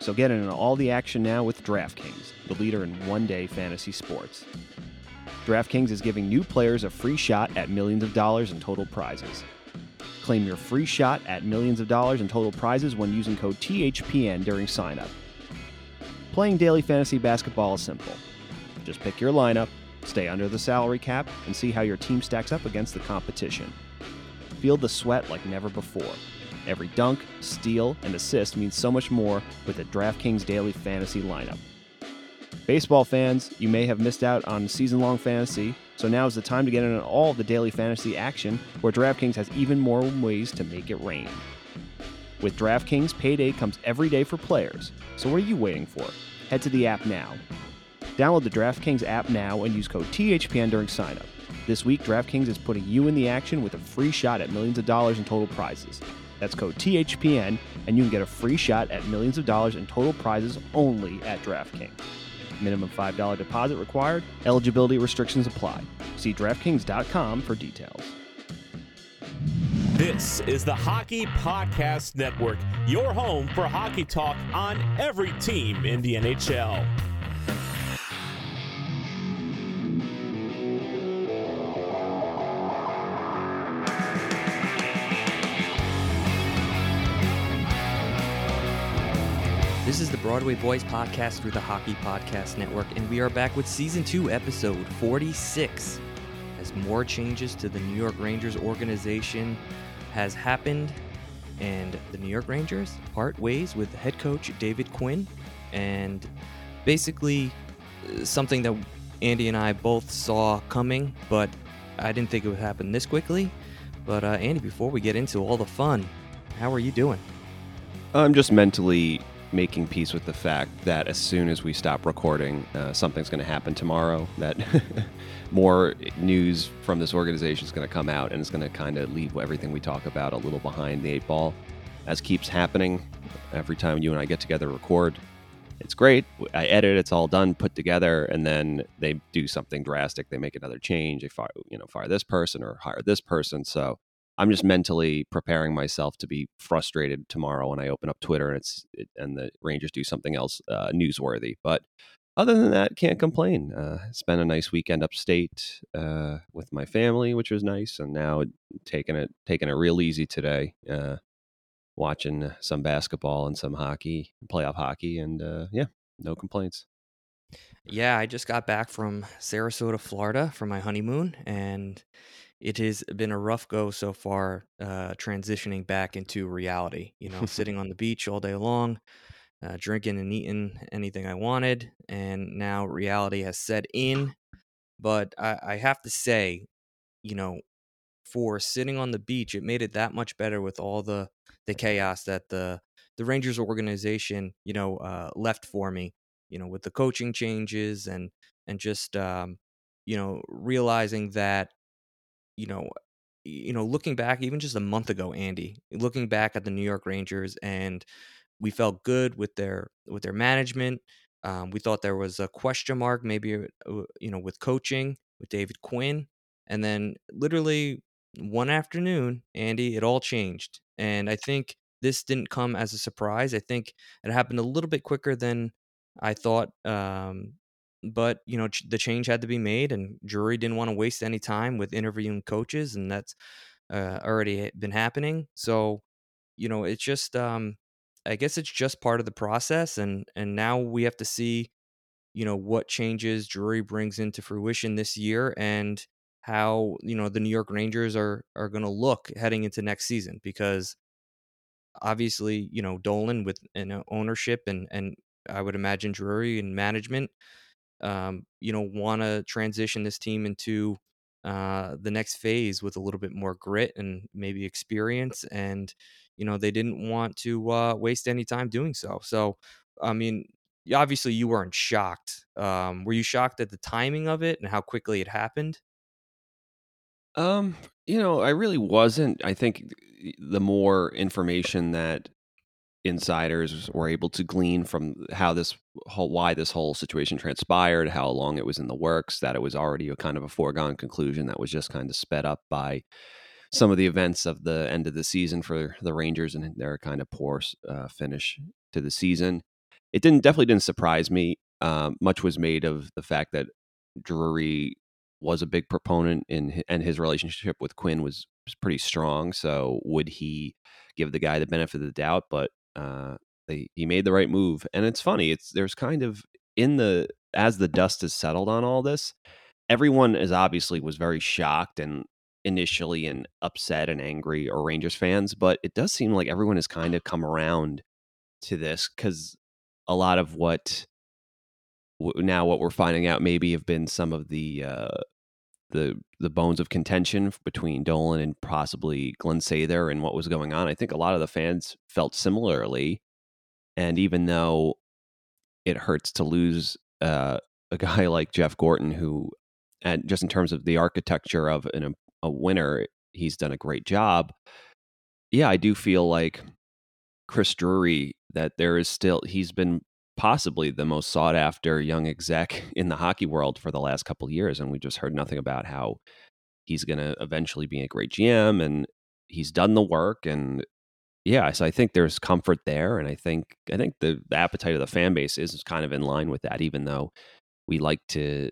so get in on all the action now with DraftKings, the leader in one day fantasy sports. DraftKings is giving new players a free shot at millions of dollars in total prizes. Claim your free shot at millions of dollars in total prizes when using code THPN during signup. Playing daily fantasy basketball is simple. Just pick your lineup, stay under the salary cap, and see how your team stacks up against the competition. Feel the sweat like never before. Every dunk, steal, and assist means so much more with the DraftKings Daily Fantasy lineup. Baseball fans, you may have missed out on season long fantasy, so now is the time to get in on all the daily fantasy action, where DraftKings has even more ways to make it rain. With DraftKings, payday comes every day for players, so what are you waiting for? Head to the app now. Download the DraftKings app now and use code THPN during signup. This week, DraftKings is putting you in the action with a free shot at millions of dollars in total prizes. That's code THPN, and you can get a free shot at millions of dollars in total prizes only at DraftKings. Minimum $5 deposit required. Eligibility restrictions apply. See DraftKings.com for details. This is the Hockey Podcast Network, your home for hockey talk on every team in the NHL. This is the Broadway Boys podcast through the Hockey Podcast Network, and we are back with season two, episode 46. As more changes to the New York Rangers organization has happened, and the New York Rangers part ways with head coach David Quinn, and basically uh, something that Andy and I both saw coming, but I didn't think it would happen this quickly. But uh, Andy, before we get into all the fun, how are you doing? I'm just mentally making peace with the fact that as soon as we stop recording, uh, something's going to happen tomorrow. That more news from this organization is going to come out, and it's going to kind of leave everything we talk about a little behind the eight ball. As keeps happening every time you and I get together to record, it's great. I edit, it's all done, put together, and then they do something drastic. They make another change. They fire, you know, fire this person or hire this person. So I'm just mentally preparing myself to be frustrated tomorrow when I open up Twitter and it's it, and the Rangers do something else uh, newsworthy. But other than that, can't complain. Uh, spent a nice weekend upstate uh, with my family, which was nice, and now taking it taking it real easy today. Uh, watching some basketball and some hockey, playoff hockey, and uh, yeah, no complaints. Yeah, I just got back from Sarasota, Florida for my honeymoon, and it has been a rough go so far, uh, transitioning back into reality. You know, sitting on the beach all day long, uh, drinking and eating anything I wanted, and now reality has set in. But I, I have to say, you know, for sitting on the beach, it made it that much better with all the the chaos that the the Rangers organization, you know, uh, left for me. You know, with the coaching changes and and just um, you know realizing that you know you know looking back even just a month ago andy looking back at the new york rangers and we felt good with their with their management um, we thought there was a question mark maybe uh, you know with coaching with david quinn and then literally one afternoon andy it all changed and i think this didn't come as a surprise i think it happened a little bit quicker than i thought um, but you know the change had to be made and Drury didn't want to waste any time with interviewing coaches and that's uh, already been happening. So, you know, it's just um, I guess it's just part of the process, and and now we have to see, you know, what changes Drury brings into fruition this year, and how you know the New York Rangers are are going to look heading into next season because obviously you know Dolan with an ownership and and I would imagine Drury and management um, you know want to transition this team into uh, the next phase with a little bit more grit and maybe experience and you know they didn't want to uh, waste any time doing so so I mean obviously you weren't shocked um, were you shocked at the timing of it and how quickly it happened Um, you know, I really wasn't. I think the more information that insiders were able to glean from how this whole why this whole situation transpired, how long it was in the works, that it was already a kind of a foregone conclusion that was just kind of sped up by some of the events of the end of the season for the Rangers and their kind of poor uh, finish to the season. It didn't definitely didn't surprise me. Um, much was made of the fact that Drury was a big proponent in and his relationship with Quinn was, was pretty strong. So would he give the guy the benefit of the doubt? But uh, he made the right move. And it's funny. It's there's kind of in the as the dust has settled on all this, everyone is obviously was very shocked and initially and upset and angry or Rangers fans, but it does seem like everyone has kind of come around to this because a lot of what now what we're finding out maybe have been some of the uh, the the bones of contention between Dolan and possibly Glenn Sather and what was going on. I think a lot of the fans felt similarly, and even though it hurts to lose uh, a guy like Jeff Gorton, who, and just in terms of the architecture of an, a winner, he's done a great job. Yeah, I do feel like Chris Drury that there is still he's been possibly the most sought after young exec in the hockey world for the last couple years. And we just heard nothing about how he's going to eventually be a great GM and he's done the work. And yeah, so I think there's comfort there. And I think, I think the, the appetite of the fan base is kind of in line with that, even though we like to,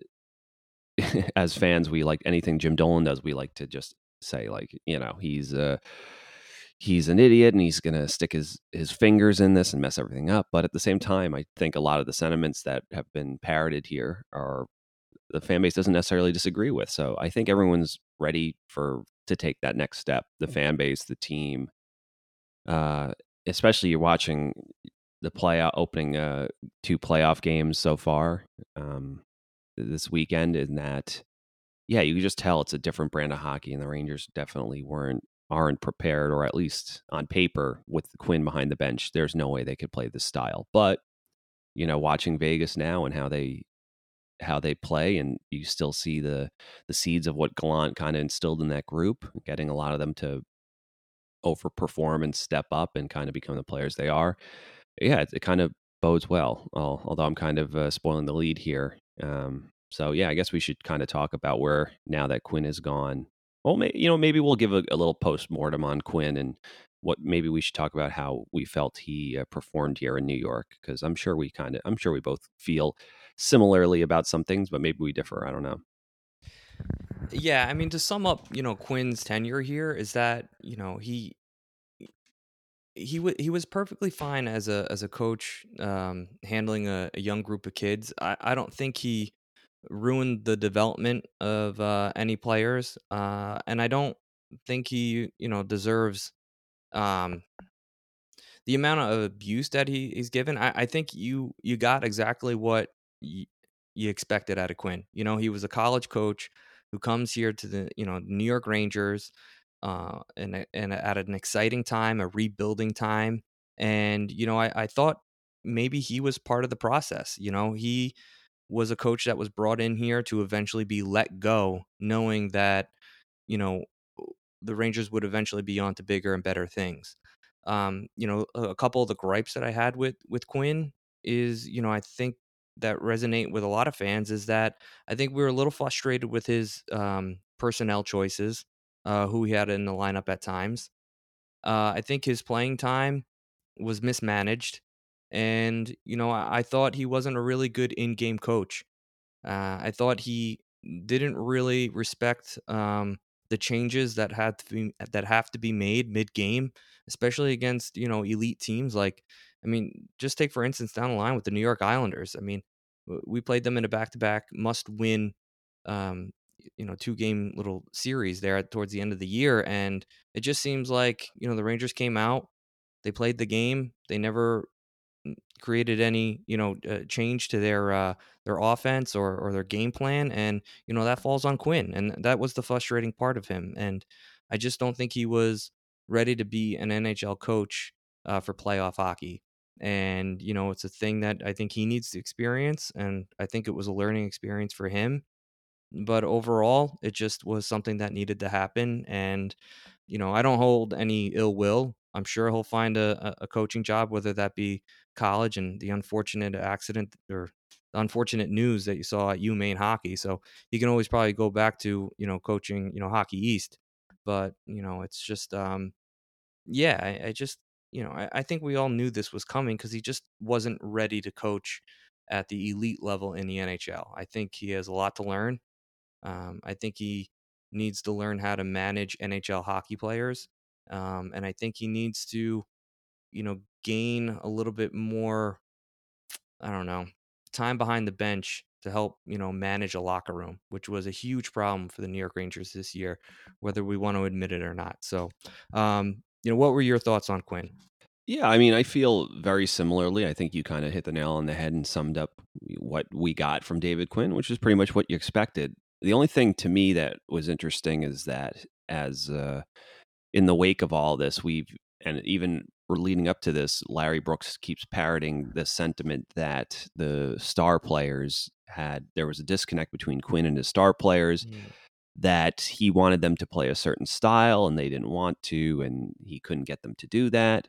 as fans, we like anything Jim Dolan does, we like to just say like, you know, he's, uh, he's an idiot and he's going to stick his his fingers in this and mess everything up but at the same time i think a lot of the sentiments that have been parroted here are the fan base doesn't necessarily disagree with so i think everyone's ready for to take that next step the fan base the team uh especially you're watching the playoff opening uh two playoff games so far um this weekend in that yeah you can just tell it's a different brand of hockey and the rangers definitely weren't aren't prepared, or at least on paper, with Quinn behind the bench, there's no way they could play this style. But you know, watching Vegas now and how they how they play, and you still see the the seeds of what Gallant kind of instilled in that group, getting a lot of them to overperform and step up and kind of become the players they are. Yeah, it, it kind of bodes well. Although I'm kind of uh, spoiling the lead here. Um, so yeah, I guess we should kind of talk about where now that Quinn is gone, well, may, you know, maybe we'll give a, a little post mortem on Quinn and what maybe we should talk about how we felt he uh, performed here in New York because I'm sure we kind of I'm sure we both feel similarly about some things, but maybe we differ. I don't know. Yeah, I mean to sum up, you know, Quinn's tenure here is that you know he he w- he was perfectly fine as a as a coach um, handling a, a, young group of kids. I, I don't think he ruined the development of uh, any players, uh, and I don't think he you know deserves um, the amount of abuse that he, he's given. I, I think you you got exactly what you, you expected out of Quinn. You know, he was a college coach who comes here to the you know New York Rangers, uh, and and at an exciting time, a rebuilding time, and you know I, I thought maybe he was part of the process. You know, he was a coach that was brought in here to eventually be let go, knowing that, you know, the Rangers would eventually be on to bigger and better things. Um, you know, a couple of the gripes that I had with with Quinn is, you know, I think that resonate with a lot of fans is that I think we were a little frustrated with his um, personnel choices, uh, who he had in the lineup at times. Uh, I think his playing time was mismanaged. And, you know, I, I thought he wasn't a really good in game coach. Uh, I thought he didn't really respect um, the changes that had to be that have to be made mid game, especially against you know elite teams. Like, I mean, just take for instance down the line with the New York Islanders. I mean, we played them in a back to back must win, um, you know, two game little series there towards the end of the year, and it just seems like you know the Rangers came out, they played the game, they never created any you know uh, change to their uh, their offense or or their game plan, and you know that falls on Quinn, and that was the frustrating part of him. And I just don't think he was ready to be an NHL coach uh, for playoff hockey. And you know it's a thing that I think he needs to experience, and I think it was a learning experience for him. But overall, it just was something that needed to happen, and you know I don't hold any ill will I'm sure he'll find a, a coaching job, whether that be college and the unfortunate accident or unfortunate news that you saw at UMaine hockey. So he can always probably go back to, you know, coaching, you know, hockey East. But, you know, it's just, um, yeah, I, I just, you know, I, I think we all knew this was coming because he just wasn't ready to coach at the elite level in the NHL. I think he has a lot to learn. Um, I think he needs to learn how to manage NHL hockey players um, and I think he needs to, you know, gain a little bit more, I don't know, time behind the bench to help, you know, manage a locker room, which was a huge problem for the New York Rangers this year, whether we want to admit it or not. So, um, you know, what were your thoughts on Quinn? Yeah, I mean, I feel very similarly. I think you kind of hit the nail on the head and summed up what we got from David Quinn, which is pretty much what you expected. The only thing to me that was interesting is that as uh, in the wake of all this, we've and even leading up to this, Larry Brooks keeps parroting the sentiment that the star players had there was a disconnect between Quinn and his star players. Mm. That he wanted them to play a certain style and they didn't want to, and he couldn't get them to do that.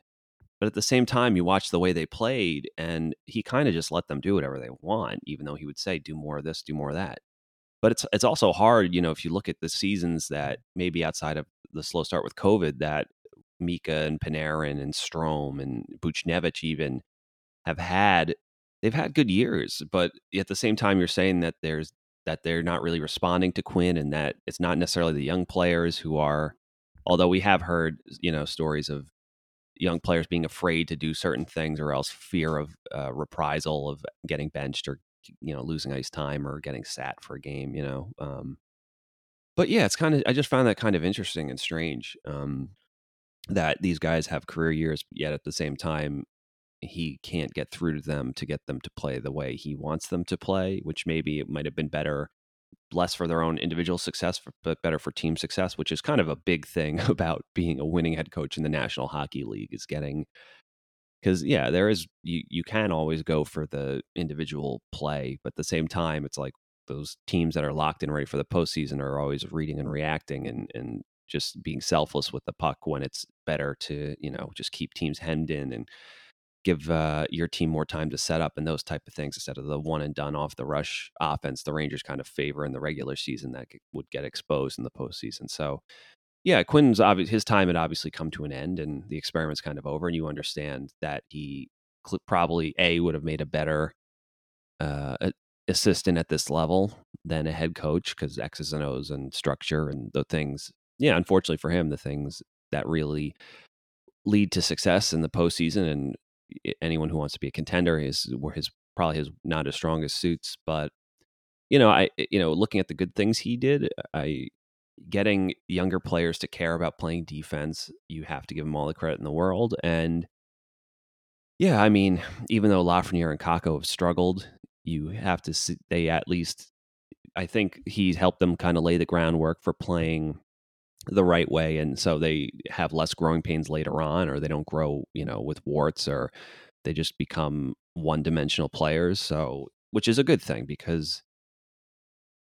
But at the same time, you watch the way they played, and he kind of just let them do whatever they want, even though he would say, "Do more of this, do more of that." But it's it's also hard, you know, if you look at the seasons that maybe outside of the slow start with COVID that Mika and Panarin and Strome and Buchnevich even have had they've had good years, but at the same time you're saying that there's that they're not really responding to Quinn and that it's not necessarily the young players who are although we have heard, you know, stories of young players being afraid to do certain things or else fear of uh, reprisal of getting benched or you know losing ice time or getting sat for a game you know um, but yeah, it's kind of I just found that kind of interesting and strange um, that these guys have career years, yet at the same time he can't get through to them to get them to play the way he wants them to play, which maybe it might have been better less for their own individual success but better for team success which is kind of a big thing about being a winning head coach in the national hockey league is getting because yeah there is you you can always go for the individual play but at the same time it's like those teams that are locked and ready for the postseason are always reading and reacting and and just being selfless with the puck when it's better to you know just keep teams hemmed in and give uh, your team more time to set up and those type of things instead of the one and done off the rush offense the Rangers kind of favor in the regular season that would get exposed in the postseason. So yeah, Quinn's obvious his time had obviously come to an end and the experiment's kind of over and you understand that he probably a would have made a better uh, assistant at this level than a head coach because X's and O's and structure and the things. Yeah, unfortunately for him, the things that really lead to success in the postseason and anyone who wants to be a contender is where his probably his not his strongest suits. But you know, I you know, looking at the good things he did, I getting younger players to care about playing defense, you have to give them all the credit in the world. And yeah, I mean, even though Lafreniere and Kakko have struggled, you have to see they at least I think he's helped them kind of lay the groundwork for playing the right way and so they have less growing pains later on or they don't grow, you know, with warts or they just become one-dimensional players. So, which is a good thing because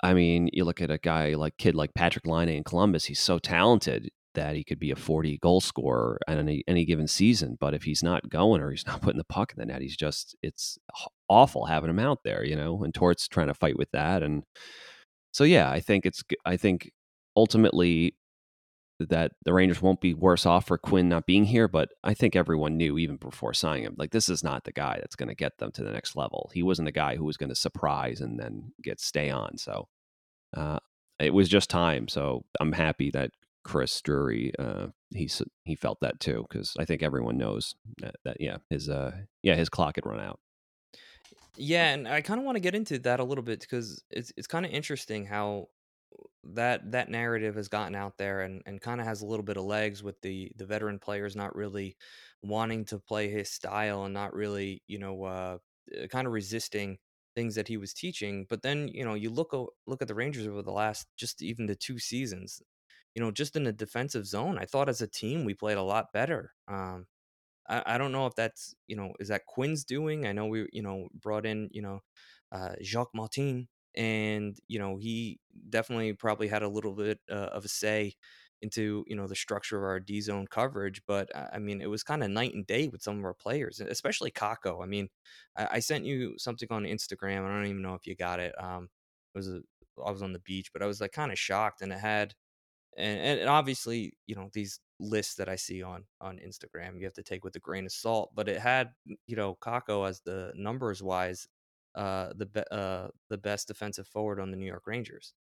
I mean, you look at a guy like kid like Patrik Laine in Columbus, he's so talented that he could be a 40 goal scorer at any any given season. But if he's not going or he's not putting the puck in the net, he's just it's awful having him out there, you know. And Tort's trying to fight with that, and so yeah, I think it's I think ultimately that the Rangers won't be worse off for Quinn not being here, but I think everyone knew even before signing him, like this is not the guy that's going to get them to the next level. He wasn't the guy who was going to surprise and then get stay on. So uh, it was just time. So I'm happy that Chris Drury uh, he he felt that too because I think everyone knows that, that yeah his uh yeah his clock had run out. Yeah, and I kind of want to get into that a little bit because it's it's kind of interesting how that that narrative has gotten out there and, and kind of has a little bit of legs with the the veteran players not really wanting to play his style and not really you know uh, uh kind of resisting things that he was teaching but then you know you look look at the Rangers over the last just even the two seasons you know just in the defensive zone I thought as a team we played a lot better um I, I don't know if that's you know is that Quinn's doing I know we you know brought in you know uh, Jacques Martin and you know he definitely probably had a little bit uh, of a say into you know the structure of our D zone coverage. But uh, I mean, it was kind of night and day with some of our players, especially Kakko. I mean, I, I, sent you something on Instagram. I don't even know if you got it. Um, it was a, I was on the beach, but I was like kind of shocked, and it had, and, and obviously you know these lists that I see on on Instagram, you have to take with a grain of salt. But it had you know Kakko as the numbers wise uh, the be- uh, the best defensive forward on the New York Rangers.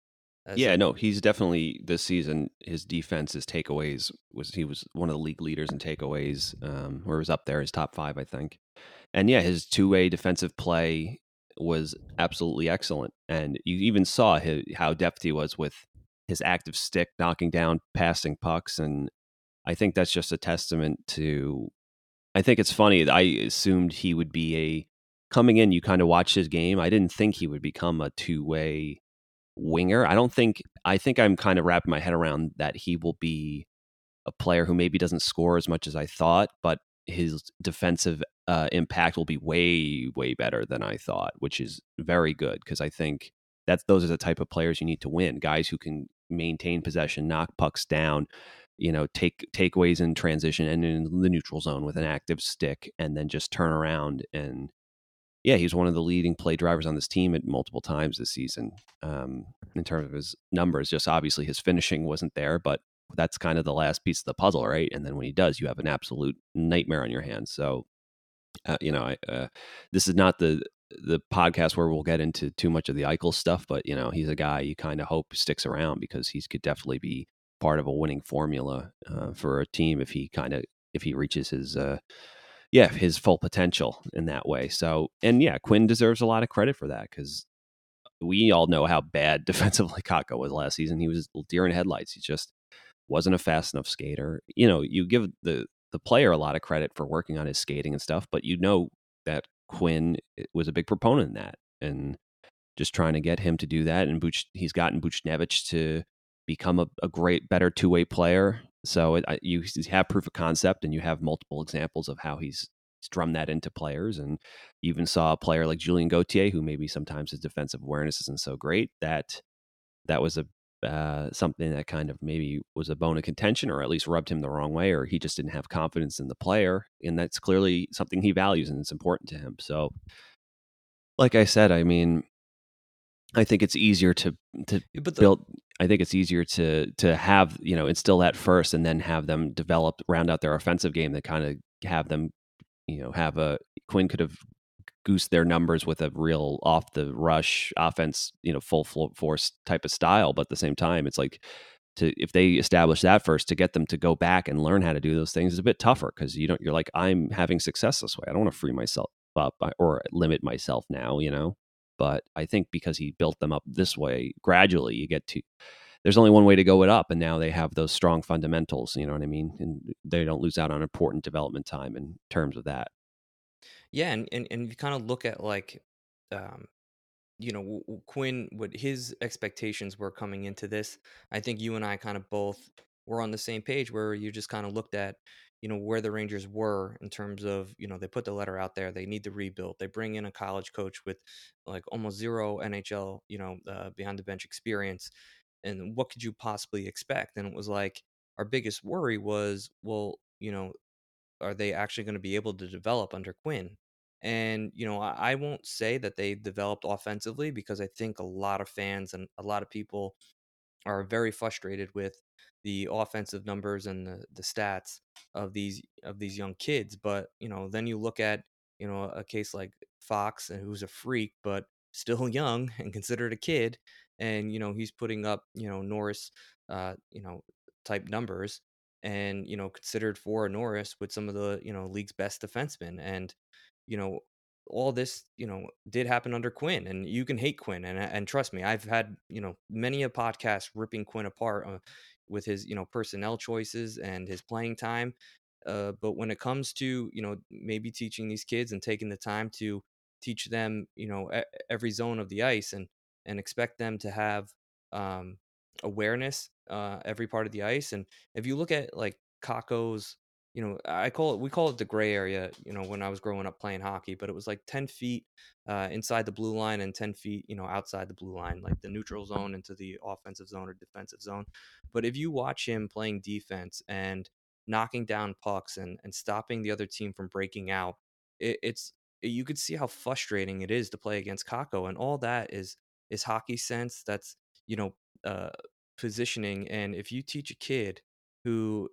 yeah, no, he's definitely this season. His defense, his takeaways was he was one of the league leaders in takeaways, um, or was up there, his top five, I think. And yeah, his two way defensive play was absolutely excellent, and you even saw his, how deft he was with his active stick, knocking down passing pucks, and I think that's just a testament to. I think it's funny. I assumed he would be a coming in, you kind of watch his game. I didn't think he would become a two way winger. I don't think, I think I'm kind of wrapping my head around that he will be a player who maybe doesn't score as much as I thought, but his defensive uh, impact will be way, way better than I thought, which is very good because I think that's those are the type of players you need to win. Guys who can maintain possession, knock pucks down, you know, take takeaways in transition and in the neutral zone with an active stick, and then just turn around and yeah, he's one of the leading play drivers on this team at multiple times this season. Um, in terms of his numbers, just obviously his finishing wasn't there, but that's kind of the last piece of the puzzle, right? And then when he does, you have an absolute nightmare on your hands. So, uh, you know, I, uh, this is not the the podcast where we'll get into too much of the Eichel stuff, but you know, he's a guy you kind of hope sticks around because he could definitely be part of a winning formula uh, for a team if he kind of if he reaches his uh, yeah, his full potential in that way. So, and yeah, Quinn deserves a lot of credit for that because we all know how bad defensively Kakko was last season. He was deer in headlights. He just wasn't a fast enough skater. You know, you give the the player a lot of credit for working on his skating and stuff, but you know that Quinn eh, was a big proponent in that and just trying to get him to do that. And Buch, he's gotten Buchnevich to become a, a great, better two way player. So it, you have proof of concept, and you have multiple examples of how he's drummed that into players. And you even saw a player like Julien Gauthier, who maybe sometimes his defensive awareness isn't so great. That that was a uh, something that kind of maybe was a bone of contention, or at least rubbed him the wrong way, or he just didn't have confidence in the player, and that's clearly something he values and it's important to him. So, like I said, I mean, I think it's easier to to the, build. I think it's easier to to have you know instill that first, and then have them develop, round out their offensive game. That kind of have them, you know, have a Quinn could have goosed their numbers with a real off the rush offense, you know, full force type of style. But at the same time, it's like to if they establish that first to get them to go back and learn how to do those things is a bit tougher because you don't you're like I'm having success this way. I don't want to free myself up or limit myself now. You know. But I think because he built them up this way, gradually you get to there's only one way to go it up and now they have those strong fundamentals you know what i mean? And they don't lose out on important development time in terms of that. Yeah and and, and you kind of look at like um you know quinn what his expectations were coming into this i think you and i kind of both were on the same page where you just kind of looked at you know where the Rangers were in terms of you know they put the letter out there they need to rebuild they bring in a college coach with like almost zero NHL you know uh, behind the bench experience and what could you possibly expect? And it was like our biggest worry was well you know are they actually going to be able to develop under Quinn? And you know I, I won't say that they developed offensively because I think a lot of fans and a lot of people are very frustrated with the offensive numbers and the, the stats of these of these young kids. But you know, then you look at you know a case like Fox, and who's a freak but still young and considered a kid, and you know he's putting up you know Norris, uh, you know type numbers, and you know considered for Norris with some of the you know league's best defensemen, and you know all this you know did happen under Quinn, and you can hate Quinn, and and trust me, I've had you know many a podcast ripping Quinn apart uh, with his you know personnel choices and his playing time. Uh, but when it comes to you know maybe teaching these kids and taking the time to teach them you know every zone of the ice and and expect them to have um, awareness uh, every part of the ice. And if you look at like Kakko's, you know, I call it we call it the gray area. You know, when I was growing up playing hockey, but it was like ten feet uh, inside the blue line and ten feet, you know, outside the blue line, like the neutral zone into the offensive zone or defensive zone. But if you watch him playing defense and knocking down pucks and and stopping the other team from breaking out, it, it's you could see how frustrating it is to play against Kakko, and all that is is hockey sense. That's you know uh, positioning, and if you teach a kid who,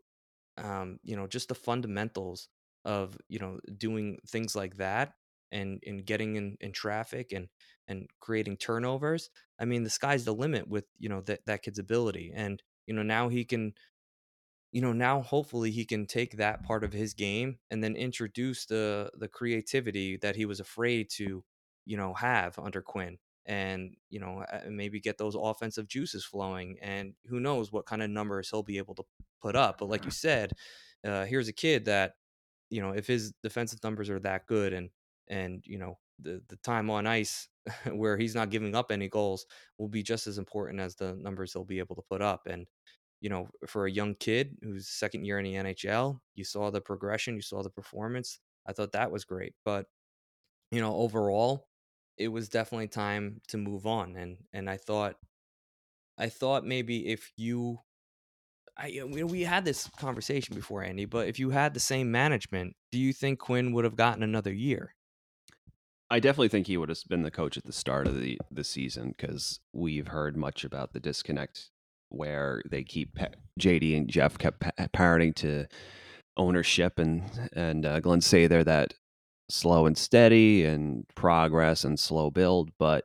um, you know, just the fundamentals of you know doing things like that and and getting in, in traffic and and creating turnovers i mean the sky's the limit with you know that that kid's ability. And you know now he can you know now hopefully he can take that part of his game and then introduce the the creativity that he was afraid to you know have under Quinn and you know maybe get those offensive juices flowing and who knows what kind of numbers he'll be able to put up but like you said uh, here's a kid that you know if his defensive numbers are that good and and you know the the time on ice where he's not giving up any goals will be just as important as the numbers he'll be able to put up and you know, for a young kid who's second year in the NHL, you saw the progression, you saw the performance. I thought that was great. But, you know, overall, it was definitely time to move on. And and I thought I thought maybe if you I we, we had this conversation before, Andy, but if you had the same management, do you think Quinn would have gotten another year? I definitely think he would have been the coach at the start of the the season because we've heard much about the disconnect where they keep JD and Jeff kept parroting to ownership and and uh, Glenn Sather that slow and steady and progress and slow build, but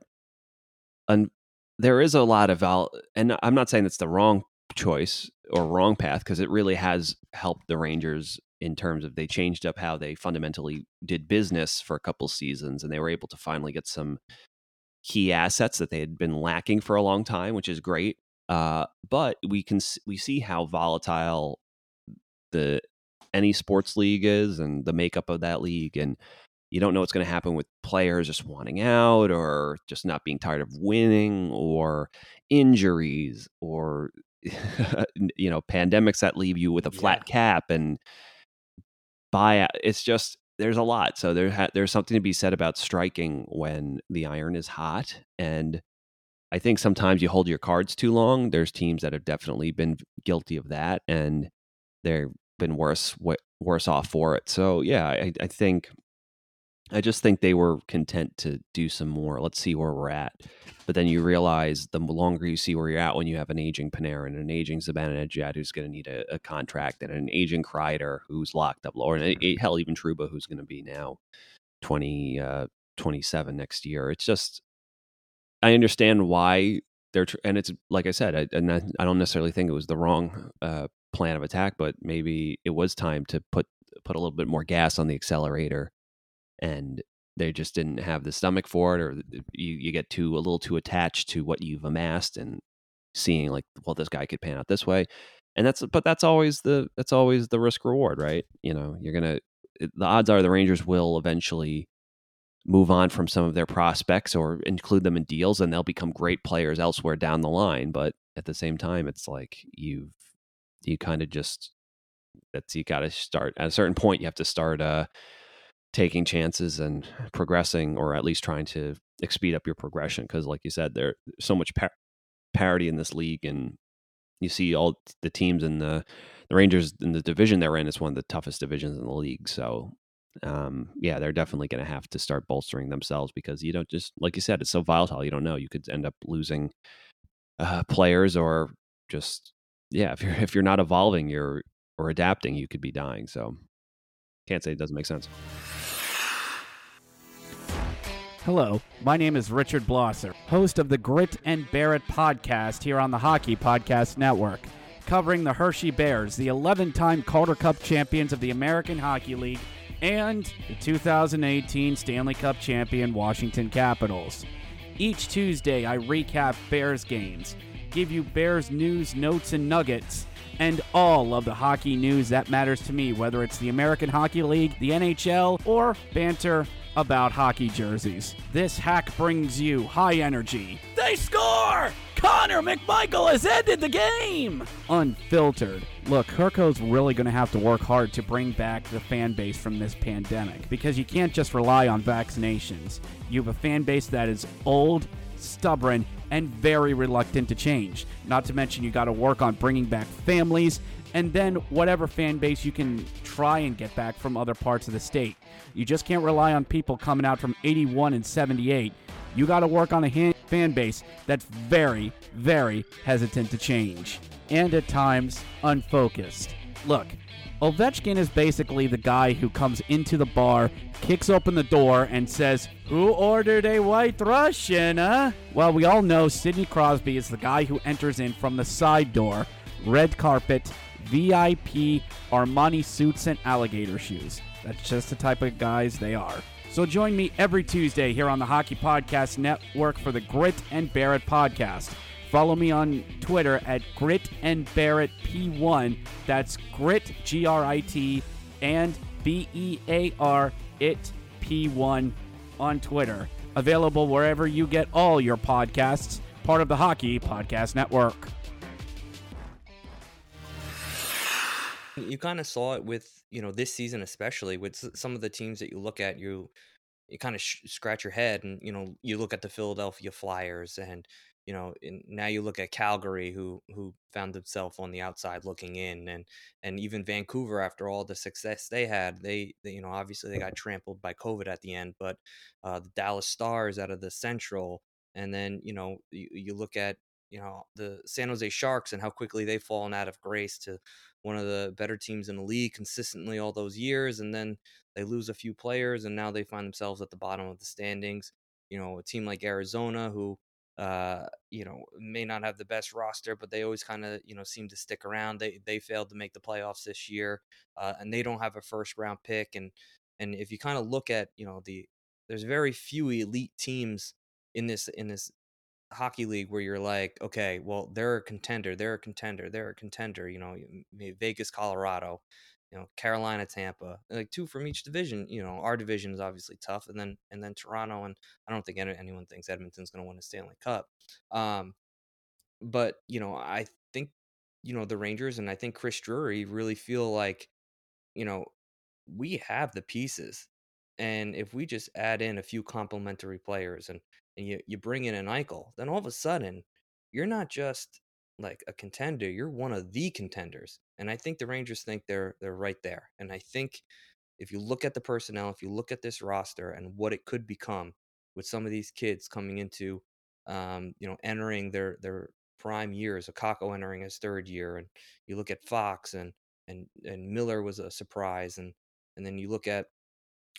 un- there is a lot of val. And I'm not saying it's the wrong choice or wrong path because it really has helped the Rangers in terms of they changed up how they fundamentally did business for a couple seasons and they were able to finally get some key assets that they had been lacking for a long time, which is great. Uh, but we can we see how volatile the any sports league is and the makeup of that league, and you don't know what's going to happen with players just wanting out or just not being tired of winning or injuries or you know pandemics that leave you with a flat yeah. cap and buy it's just there's a lot so there ha- there's something to be said about striking when the iron is hot and I think sometimes you hold your cards too long. There's teams that have definitely been guilty of that, and they've been worse worse off for it. So yeah, I, I think I just think they were content to do some more. Let's see where we're at. But then you realize the longer you see where you're at when you have an aging Panarin, an aging Zibanejad who's going to need a, a, contract, and an aging Kreider who's locked up lower, and hell, even Trouba who's going to be now 20, uh, 27 next year. It's just I understand why they're tr- and it's like I said, I, and I, I, don't necessarily think it was the wrong uh, plan of attack, but maybe it was time to put put a little bit more gas on the accelerator, and they just didn't have the stomach for it, or you you get too a little too attached to what you've amassed and seeing like, well, this guy could pan out this way, and that's but that's always the that's always the risk reward, right? You know, you're gonna the odds are the Rangers will eventually move on from some of their prospects or include them in deals and they'll become great players elsewhere down the line but at the same time it's like you've you kind of just that's you got to start at a certain point you have to start uh taking chances and progressing or at least trying to speed up your progression because like you said there's so much par- parity in this league and you see all the teams in the the Rangers in the division they're in is one of the toughest divisions in the league so um, yeah, they're definitely going to have to start bolstering themselves because you don't just like you said, it's so volatile. You don't know. You could end up losing uh, players or just yeah. If you're if you're not evolving, you're or adapting, you could be dying. So can't say it doesn't make sense. Hello, my name is Richard Blosser, host of the Grit and Bear It podcast here on the Hockey Podcast Network, covering the Hershey Bears, the 11 time Calder Cup champions of the American Hockey League, and the 2018 Stanley Cup champion Washington Capitals. Each Tuesday, I recap Bears games, give you Bears news, notes, and nuggets, and all of the hockey news that matters to me, whether it's the American Hockey League, the NHL, or banter about hockey jerseys. This hack brings you high energy. They score! Connor McMichael has ended the game! Unfiltered. Look, Herco's really going to have to work hard to bring back the fan base from this pandemic because you can't just rely on vaccinations. You have a fan base that is old, stubborn, and very reluctant to change. Not to mention, you got to work on bringing back families and then whatever fan base you can try and get back from other parts of the state. You just can't rely on people coming out from 81 and 78. You got to work on a fan base that's very, very hesitant to change and at times unfocused. Look, Ovechkin is basically the guy who comes into the bar, kicks open the door, and says, Who ordered a white Russian, huh? Well, we all know Sidney Crosby is the guy who enters in from the side door, red carpet, VIP, Armani suits, and alligator shoes. That's just the type of guys they are. So join me every Tuesday here on the Hockey Podcast Network for the Grit and Bear It podcast. Follow me on Twitter at Grit and Barrett P1. That's Grit G R I T and B E A R It P1 on Twitter. Available wherever you get all your podcasts, part of the Hockey Podcast Network. You kind of saw it with, you know, this season especially with some of the teams that you look at, you you kind of sh- scratch your head and, you know, you look at the Philadelphia Flyers and, you know, now you look at Calgary who who found themselves on the outside looking in and and even Vancouver after all the success they had, they, they you know, obviously they got trampled by COVID at the end, but uh, the Dallas Stars out of the Central and then, you know, you, you look at you know the San Jose Sharks and how quickly they've fallen out of grace to one of the better teams in the league consistently all those years, and then they lose a few players, and now they find themselves at the bottom of the standings. You know, a team like Arizona, who uh, you know may not have the best roster, but they always kind of you know seem to stick around. They they failed to make the playoffs this year, uh, and they don't have a first round pick. And and if you kind of look at you know the there's very few elite teams in this in this hockey league where you're like, okay, well, they're a contender, they're a contender, they're a contender. You know, Vegas, Colorado, you know, Carolina, Tampa, like two from each division. You know, our division is obviously tough, and then and then Toronto, and I don't think anyone thinks Edmonton's going to win a Stanley Cup. Um, but you know, I think you know the Rangers and I think Chris Drury really feel like, you know, we have the pieces and if we just add in a few complementary players and and you, you bring in an Eichel, then all of a sudden you're not just like a contender, you're one of the contenders. And I think the Rangers think they're they're right there. And I think if you look at the personnel, if you look at this roster and what it could become with some of these kids coming into um, you know, entering their their prime years, Kakko entering his third year, and you look at Fox and and and Miller was a surprise, and and then you look at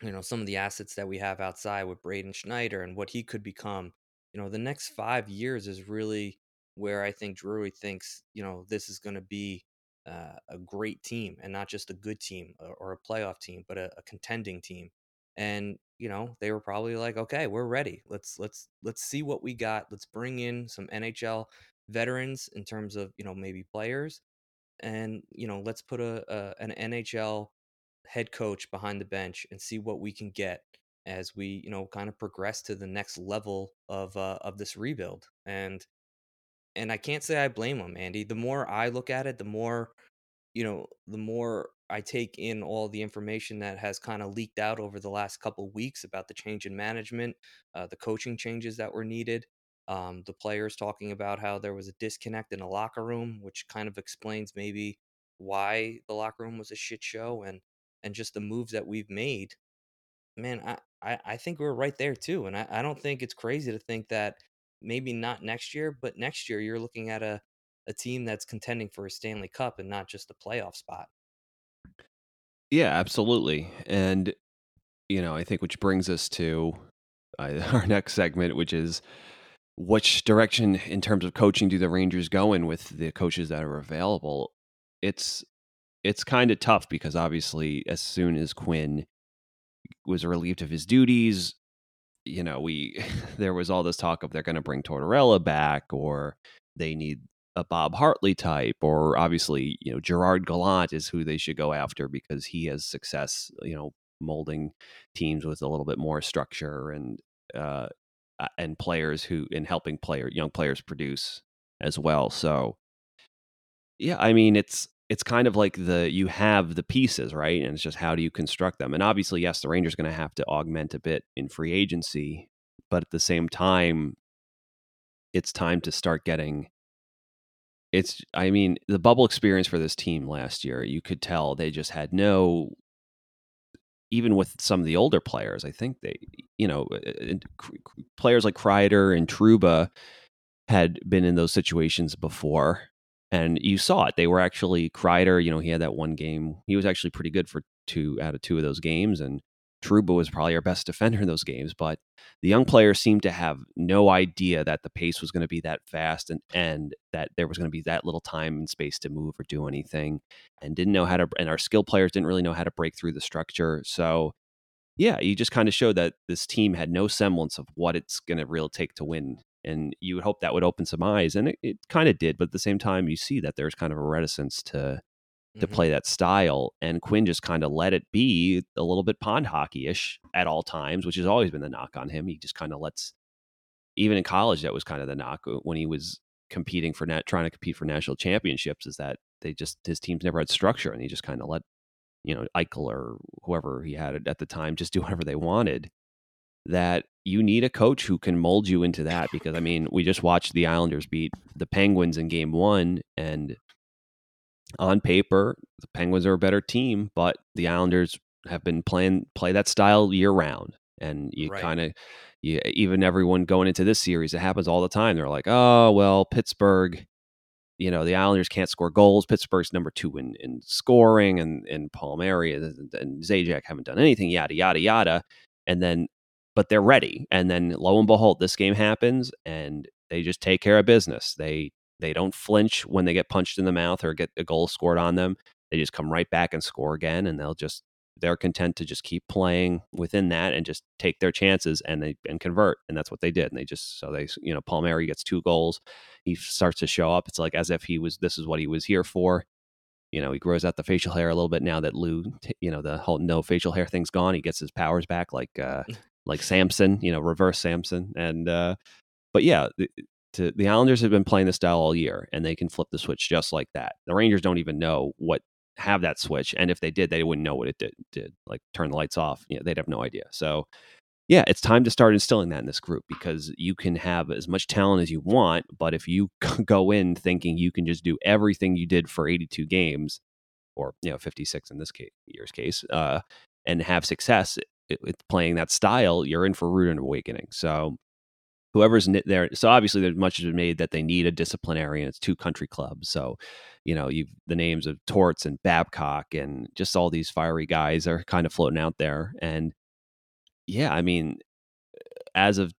you know some of the assets that we have outside with Braden Schneider and what he could become. You know, the next five years is really where I think Drury thinks you know this is going to be uh, a great team and not just a good team or, or a playoff team, but a, a contending team. And you know they were probably like, okay, we're ready. Let's let's let's see what we got. Let's bring in some NHL veterans in terms of you know maybe players, and you know let's put a, a an NHL head coach behind the bench and see what we can get as we you know kind of progress to the next level of uh, of this rebuild. And and I can't say I blame him Andy. The more I look at it the more you know the more I take in all the information that has kind of leaked out over the last couple weeks about the change in management uh, the coaching changes that were needed um, the players talking about how there was a disconnect in a locker room which kind of explains maybe why the locker room was a shit show and and just the moves that we've made, man, I, I, I think we're right there too. And I, I don't think it's crazy to think that maybe not next year, but next year you're looking at a, a team that's contending for a Stanley Cup and not just a playoff spot. Yeah, absolutely. And, you know, I think which brings us to uh, our next segment, which is which direction in terms of coaching do the Rangers go in with the coaches that are available? It's it's kind of tough because obviously, as soon as Quinn was relieved of his duties, you know, we there was all this talk of they're going to bring Tortorella back or they need a Bob Hartley type, or obviously, you know, Gerard Gallant is who they should go after because he has success, you know, molding teams with a little bit more structure and uh, and players who in helping player young players produce as well. So, yeah, I mean, it's it's kind of like the you have the pieces right, and it's just how do you construct them. And obviously, yes, the Rangers going to have to augment a bit in free agency, but at the same time, it's time to start getting it's i mean the bubble experience for this team last year you could tell they just had no even with some of the older players i think they you know uh, uh, players like Kreider and Trouba had been in those situations before and you saw it they were actually Kreider you know he had that one game he was actually pretty good for two out of two of those games and Trouba was probably our best defender in those games, but the young players seemed to have no idea that the pace was going to be that fast and, and that there was going to be that little time and space to move or do anything and didn't know how to, and our skill players didn't really know how to break through the structure. So, yeah, you just kind of showed that this team had no semblance of what it's going to really take to win. And you would hope that would open some eyes. And it, it kind of did. But at the same time, you see that there's kind of a reticence to, to mm-hmm. play that style. And Quinn just kind of let it be a little bit pond hockey ish at all times, which has always been the knock on him. He just kind of lets, even in college, that was kind of the knock uh, when he was competing for net, trying to compete for national championships, is that they just, his teams never had structure and he just kind of let, you know, Eichel or whoever he had at the time just do whatever they wanted. That you need a coach who can mold you into that because I mean, we just watched the Islanders beat the Penguins in game one and on paper, the Penguins are a better team, but the Islanders have been playing play that style year round, and you right. kind of you even everyone going into this series, it happens all the time. They're like, oh well, Pittsburgh. You know the Islanders can't score goals. Pittsburgh's number two in, in scoring, and and Palmieri and, and Zajac haven't done anything. Yada yada yada, and then but they're ready. And then lo and behold, this game happens, and they just take care of business. They they don't flinch when they get punched in the mouth or get a goal scored on them. They just come right back and score again, and they'll just they're content to just keep playing within that and just take their chances and they and convert and that's what they did and they just so they you know Palmieri gets two goals he starts to show up it's like as if he was this is what he was here for you know he grows out the facial hair a little bit now that Lou you know the whole no facial hair thing's gone he gets his powers back like uh like Samson you know reverse Samson and uh but yeah to the Islanders have been playing this style all year, and they can flip the switch just like that. The Rangers don't even know what have that switch, and if they did, they wouldn't know what it did. Did like turn the lights off? You know, they'd have no idea. So, yeah, it's time to start instilling that in this group because you can have as much talent as you want, but if you go in thinking you can just do everything you did for 82 games, or you know 56 in this case, year's case, uh, and have success with playing that style, you're in for rude awakening. So whoever's there. So obviously, there's much has been made that they need a disciplinarian. It's two country clubs, so you know you've the names of Torts and Babcock and just all these fiery guys are kind of floating out there. And yeah, I mean, as of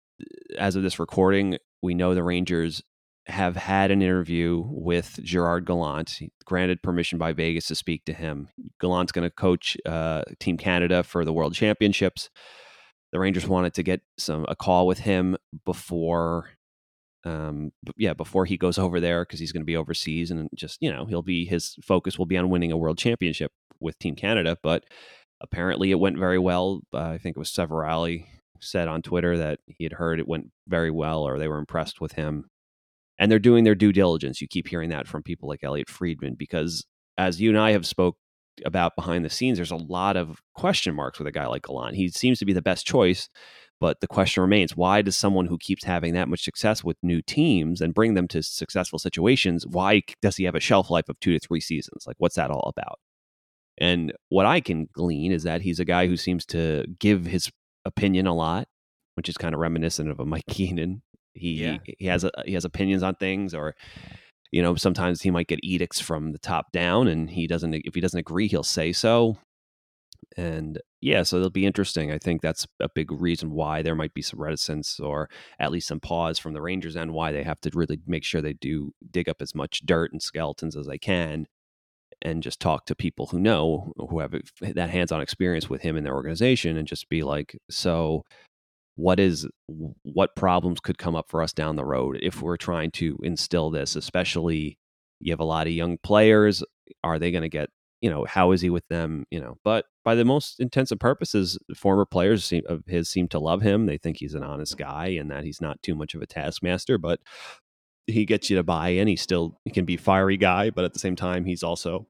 as of this recording, we know the Rangers have had an interview with Gerard Gallant, granted permission by Vegas to speak to him. Gallant's going to coach uh, Team Canada for the World Championships. The Rangers wanted to get some a call with him before um yeah before he goes over there because he's going to be overseas and just you know he'll be his focus will be on winning a world championship with team canada but apparently it went very well. Uh, i think it was severali said on twitter that he had heard it went very well or they were impressed with him and they're doing their due diligence you keep hearing that from people like elliotte friedman because as you and i have spoke about behind the scenes, there's a lot of question marks with a guy like Gallant. He seems to be the best choice, but the question remains: Why does someone who keeps having that much success with new teams and bring them to successful situations? Why does he have a shelf life of two to three seasons? Like, what's that all about? And what I can glean is that he's a guy who seems to give his opinion a lot, which is kind of reminiscent of a Mike Keenan. He yeah. he has a, he has opinions on things, or you know sometimes he might get edicts from the top down and he doesn't if he doesn't agree he'll say so and yeah, so it'll be interesting. I think that's a big reason why there might be some reticence or at least some pause from the Rangers and why they have to really make sure they do dig up as much dirt and skeletons as they can and just talk to people who know who have that hands-on experience with him in their organization and just be like so what is what problems could come up for us down the road if we're trying to instill this especially you have a lot of young players are they going to get you know how is he with them you know? But by the most intensive purposes former players seem, of his seem to love him they think he's an honest guy and that he's not too much of a taskmaster but he gets you to buy in he still he can be fiery guy but at the same time he's also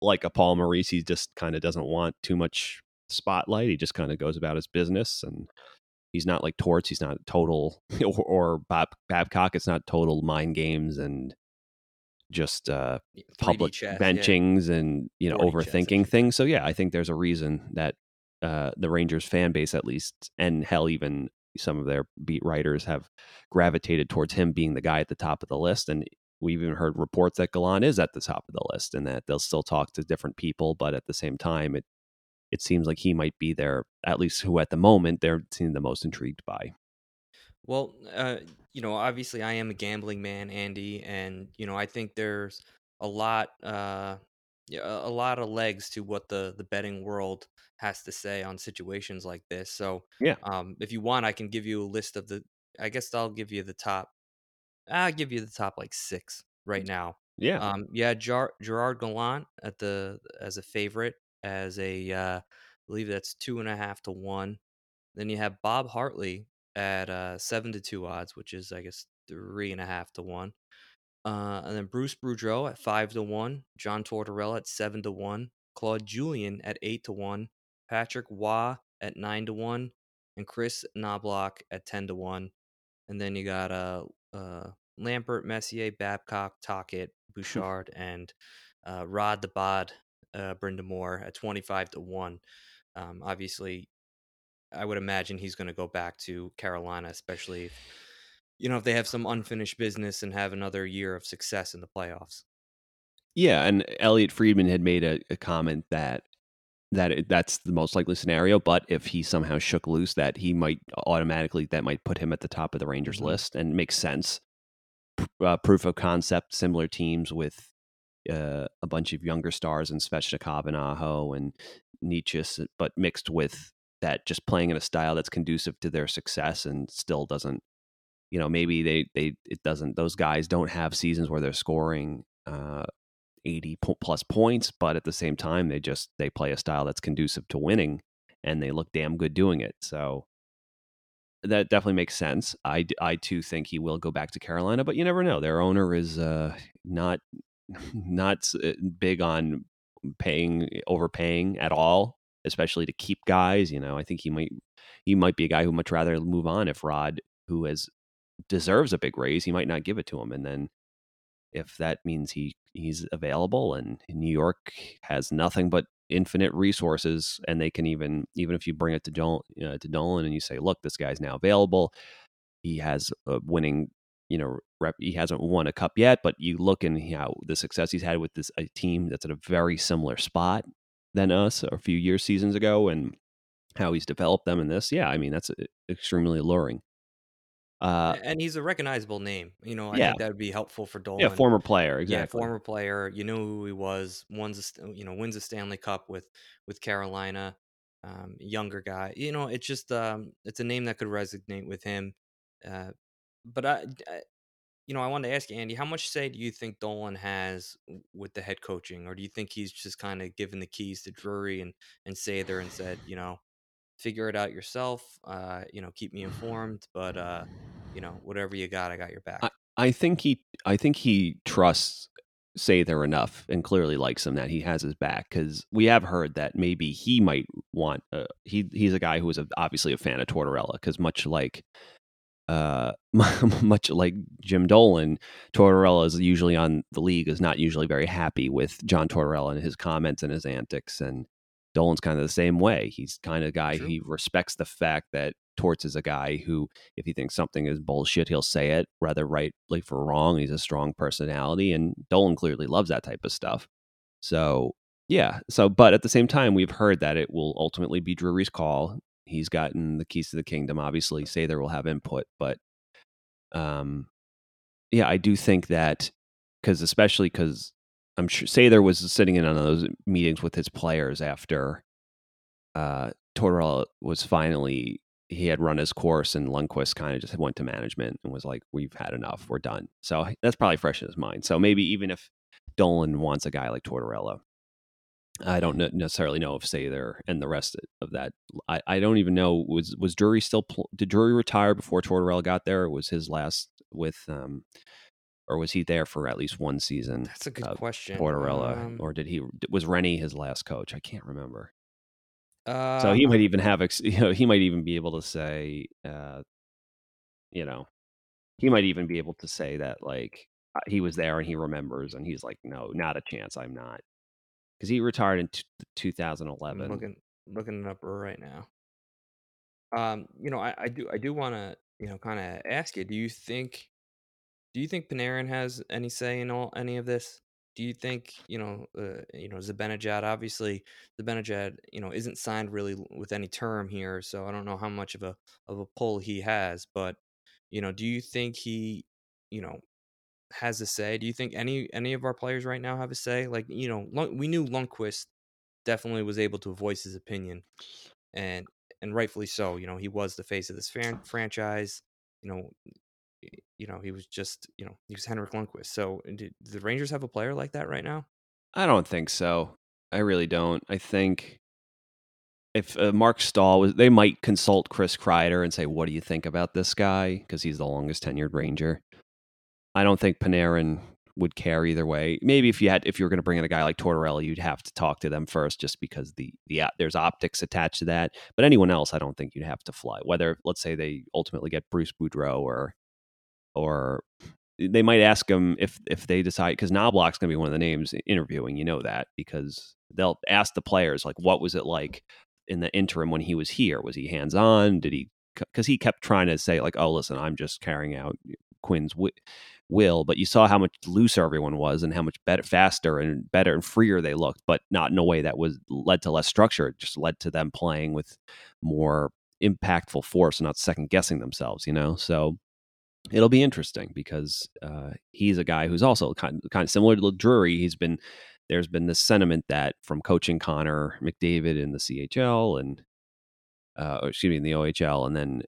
like a paul maurice he just kind of doesn't want too much spotlight he just kind of goes about his business and he's not like torts he's not total or, or Bob, babcock it's not total mind games and just uh, public chess, benchings yeah. and you know 4D chess, overthinking things. So yeah, I think there's a reason that uh, the Rangers fan base, at least, and hell, even some of their beat writers have gravitated towards him being the guy at the top of the list. And we've even heard reports that Gallant is at the top of the list, and that they'll still talk to different people, but at the same time, it it seems like he might be there, at least who at the moment they're seeing the most intrigued by. Well, uh, you know, obviously I am a gambling man, Andy, and you know, I think there's a lot, uh, a lot of legs to what the the betting world has to say on situations like this. So, Yeah. um, if you want, I can give you a list of the. I guess I'll give you the top. I'll give you the top like six right now. Yeah. Um, yeah, Jar- Gerard Gallant at the as a favorite, as a uh, I believe that's two and a half to one. Then you have Bob Hartley at uh, seven to two odds, which is I guess three and a half to one. Uh, and then Bruce Boudreau at five to one, John Tortorella at seven to one, Claude Julien at eight to one, Patrick Roy at nine to one, and Kris Knoblauch at ten to one. And then you got uh, uh, Lambert, Messier, Babcock, Tocchet, Bouchard, and uh, Rod the Bod, uh, Brind'Amour at twenty five to one. Um, obviously, I would imagine he's going to go back to Carolina, especially if, you know if they have some unfinished business and have another year of success in the playoffs. Yeah, and Elliotte Friedman had made a, a comment that that it, that's the most likely scenario. But if he somehow shook loose, that he might automatically that might put him at the top of the Rangers Mhm. list, and makes sense. Uh, proof of concept, similar teams with uh, a bunch of younger stars in and Aho and Necas, but mixed with that just playing in a style that's conducive to their success and still doesn't you know maybe they they it doesn't those guys don't have seasons where they're scoring uh 80 plus points but at the same time they just they play a style that's conducive to winning and they look damn good doing it so that definitely makes sense. I, I too think he will go back to carolina but you never know their owner is uh not not uh, big on paying overpaying at all especially to keep guys you know i think he might he might be a guy who much rather move on if rod who has deserves a big raise, he might not give it to him. And then if that means he he's available and New York has nothing but infinite resources and they can even even if you bring it to Dolan, uh, to Dolan and you say, look, this guy's now available. He has a winning, you know, rep. He hasn't won a cup yet, but you look and how the success he's had with this a team that's at a very similar spot than us a few years seasons ago, and how he's developed them in this. Yeah, I mean that's uh, extremely alluring. Uh, and he's a recognizable name. You know, I yeah. think that would be helpful for Dolan. yeah, former player, Yeah, former player. You know who he was. Wins a you know wins a Stanley Cup with with Carolina. Um, younger guy. You know, it's just um, it's a name that could resonate with him. Uh, but I, I, you know, I wanted to ask you, Andy, how much say do you think Dolan has with the head coaching, or do you think he's just kind of given the keys to Drury and and Sather and said, you know, figure it out yourself. Uh, you know, keep me informed, but uh, you know, whatever you got, I got your back. I, I think he I think he trusts Sather enough and clearly likes him that he has his back because we have heard that maybe he might want uh, he he's a guy who is a, obviously a fan of Tortorella because much like uh much like Jim Dolan Tortorella is usually on the league is not usually very happy with John Tortorella and his comments and his antics and Dolan's kind of the same way he's kind of a guy True. he respects the fact that Torts is a guy who, if he thinks something is bullshit, he'll say it, rather rightly for wrong. He's a strong personality, and Dolan clearly loves that type of stuff. So, yeah. So, but at the same time, we've heard that it will ultimately be Drury's call. He's gotten the keys to the kingdom. Obviously, Sather will have input, but um, yeah, I do think that because especially because I'm sure Sather was sitting in on those meetings with his players after uh, Tortorella was finally he had run his course and Lundqvist kind of just went to management and was like, "We've had enough. We're done." So that's probably fresh in his mind. So maybe even if Dolan wants a guy like Tortorella, I don't necessarily know if Sather and the rest of that. I, I don't even know was was Drury still did Drury retire before Tortorella got there? Was his last with um, or was he there for at least one season? That's a good question. Tortorella, Um, or did he was Renney his last coach? I can't remember. Uh, so he might even have ex- you know he might even be able to say uh, you know he might even be able to say that like uh, he was there and he remembers and he's like no not a chance i'm not because he retired in t- 2011 I'm looking looking it up right now. Um, you know, I, I do I do want to you know kind of ask you. Do you think do you think Panarin has any say in all any of this? Do you think you know uh, you know Zibanejad? Obviously, Zibanejad you know isn't signed really with any term here, so I don't know how much of a of a pull he has. But you know, do you think he you know has a say? Do you think any any of our players right now have a say? Like you know, Lund- we knew Lundqvist definitely was able to voice his opinion, and and rightfully so. You know, he was the face of this fan- franchise. You know, you know he was just you know he was Henrik Lundqvist. So do the Rangers have a player like that right now? i don't think so i really don't i think if uh, Marc Staal was they might consult chris kreider and say what do you think about this guy because he's the longest tenured ranger i don't think panarin would care either way. Maybe if you had if you were going to bring in a guy like Tortorella, you'd have to talk to them first, just because the the there's optics attached to that. But anyone else, I don't think you'd have to fly. Whether let's say they ultimately get Bruce Boudreau or or they might ask him if if they decide because Knoblauch's going to be one of the names interviewing. You know that because they'll ask the players like, what was it like in the interim when he was here? Was he hands on? Did he? Because he kept trying to say like, oh, listen, I'm just carrying out Quinn's will, but you saw how much looser everyone was and how much better, faster and better and freer they looked, but not in a way that was led to less structure. It just led to them playing with more impactful force and not second guessing themselves, you know? So it'll be interesting because uh, he's a guy who's also kind of, kind of similar to Drury. He's been, there's been this sentiment that from coaching Connor McDavid in the CHL and, uh, excuse me, in the OHL, and then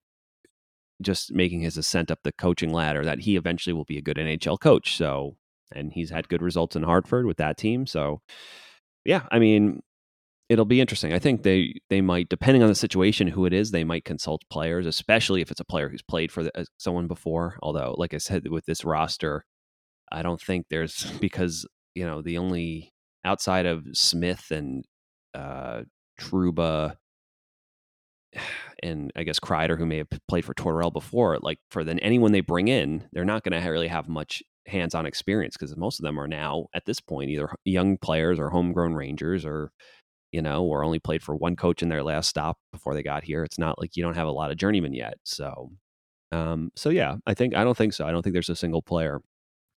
just making his ascent up the coaching ladder that he eventually will be a good NHL coach. So, and he's had good results in Hartford with that team. So, yeah, I mean, it'll be interesting. I think they they might, depending on the situation, who it is, they might consult players, especially if it's a player who's played for the, uh, someone before. Although, like I said, with this roster, I don't think there's because you know the only outside of Smith and uh, Trouba and I guess Kreider, who may have played for Tortorella before, like for then anyone they bring in, they're not going to really have much hands-on experience because most of them are now at this point either young players or homegrown Rangers or you know or only played for one coach in their last stop before they got here. It's not like you don't have a lot of journeymen yet. So, um, so yeah, I think I don't think so. I don't think there's a single player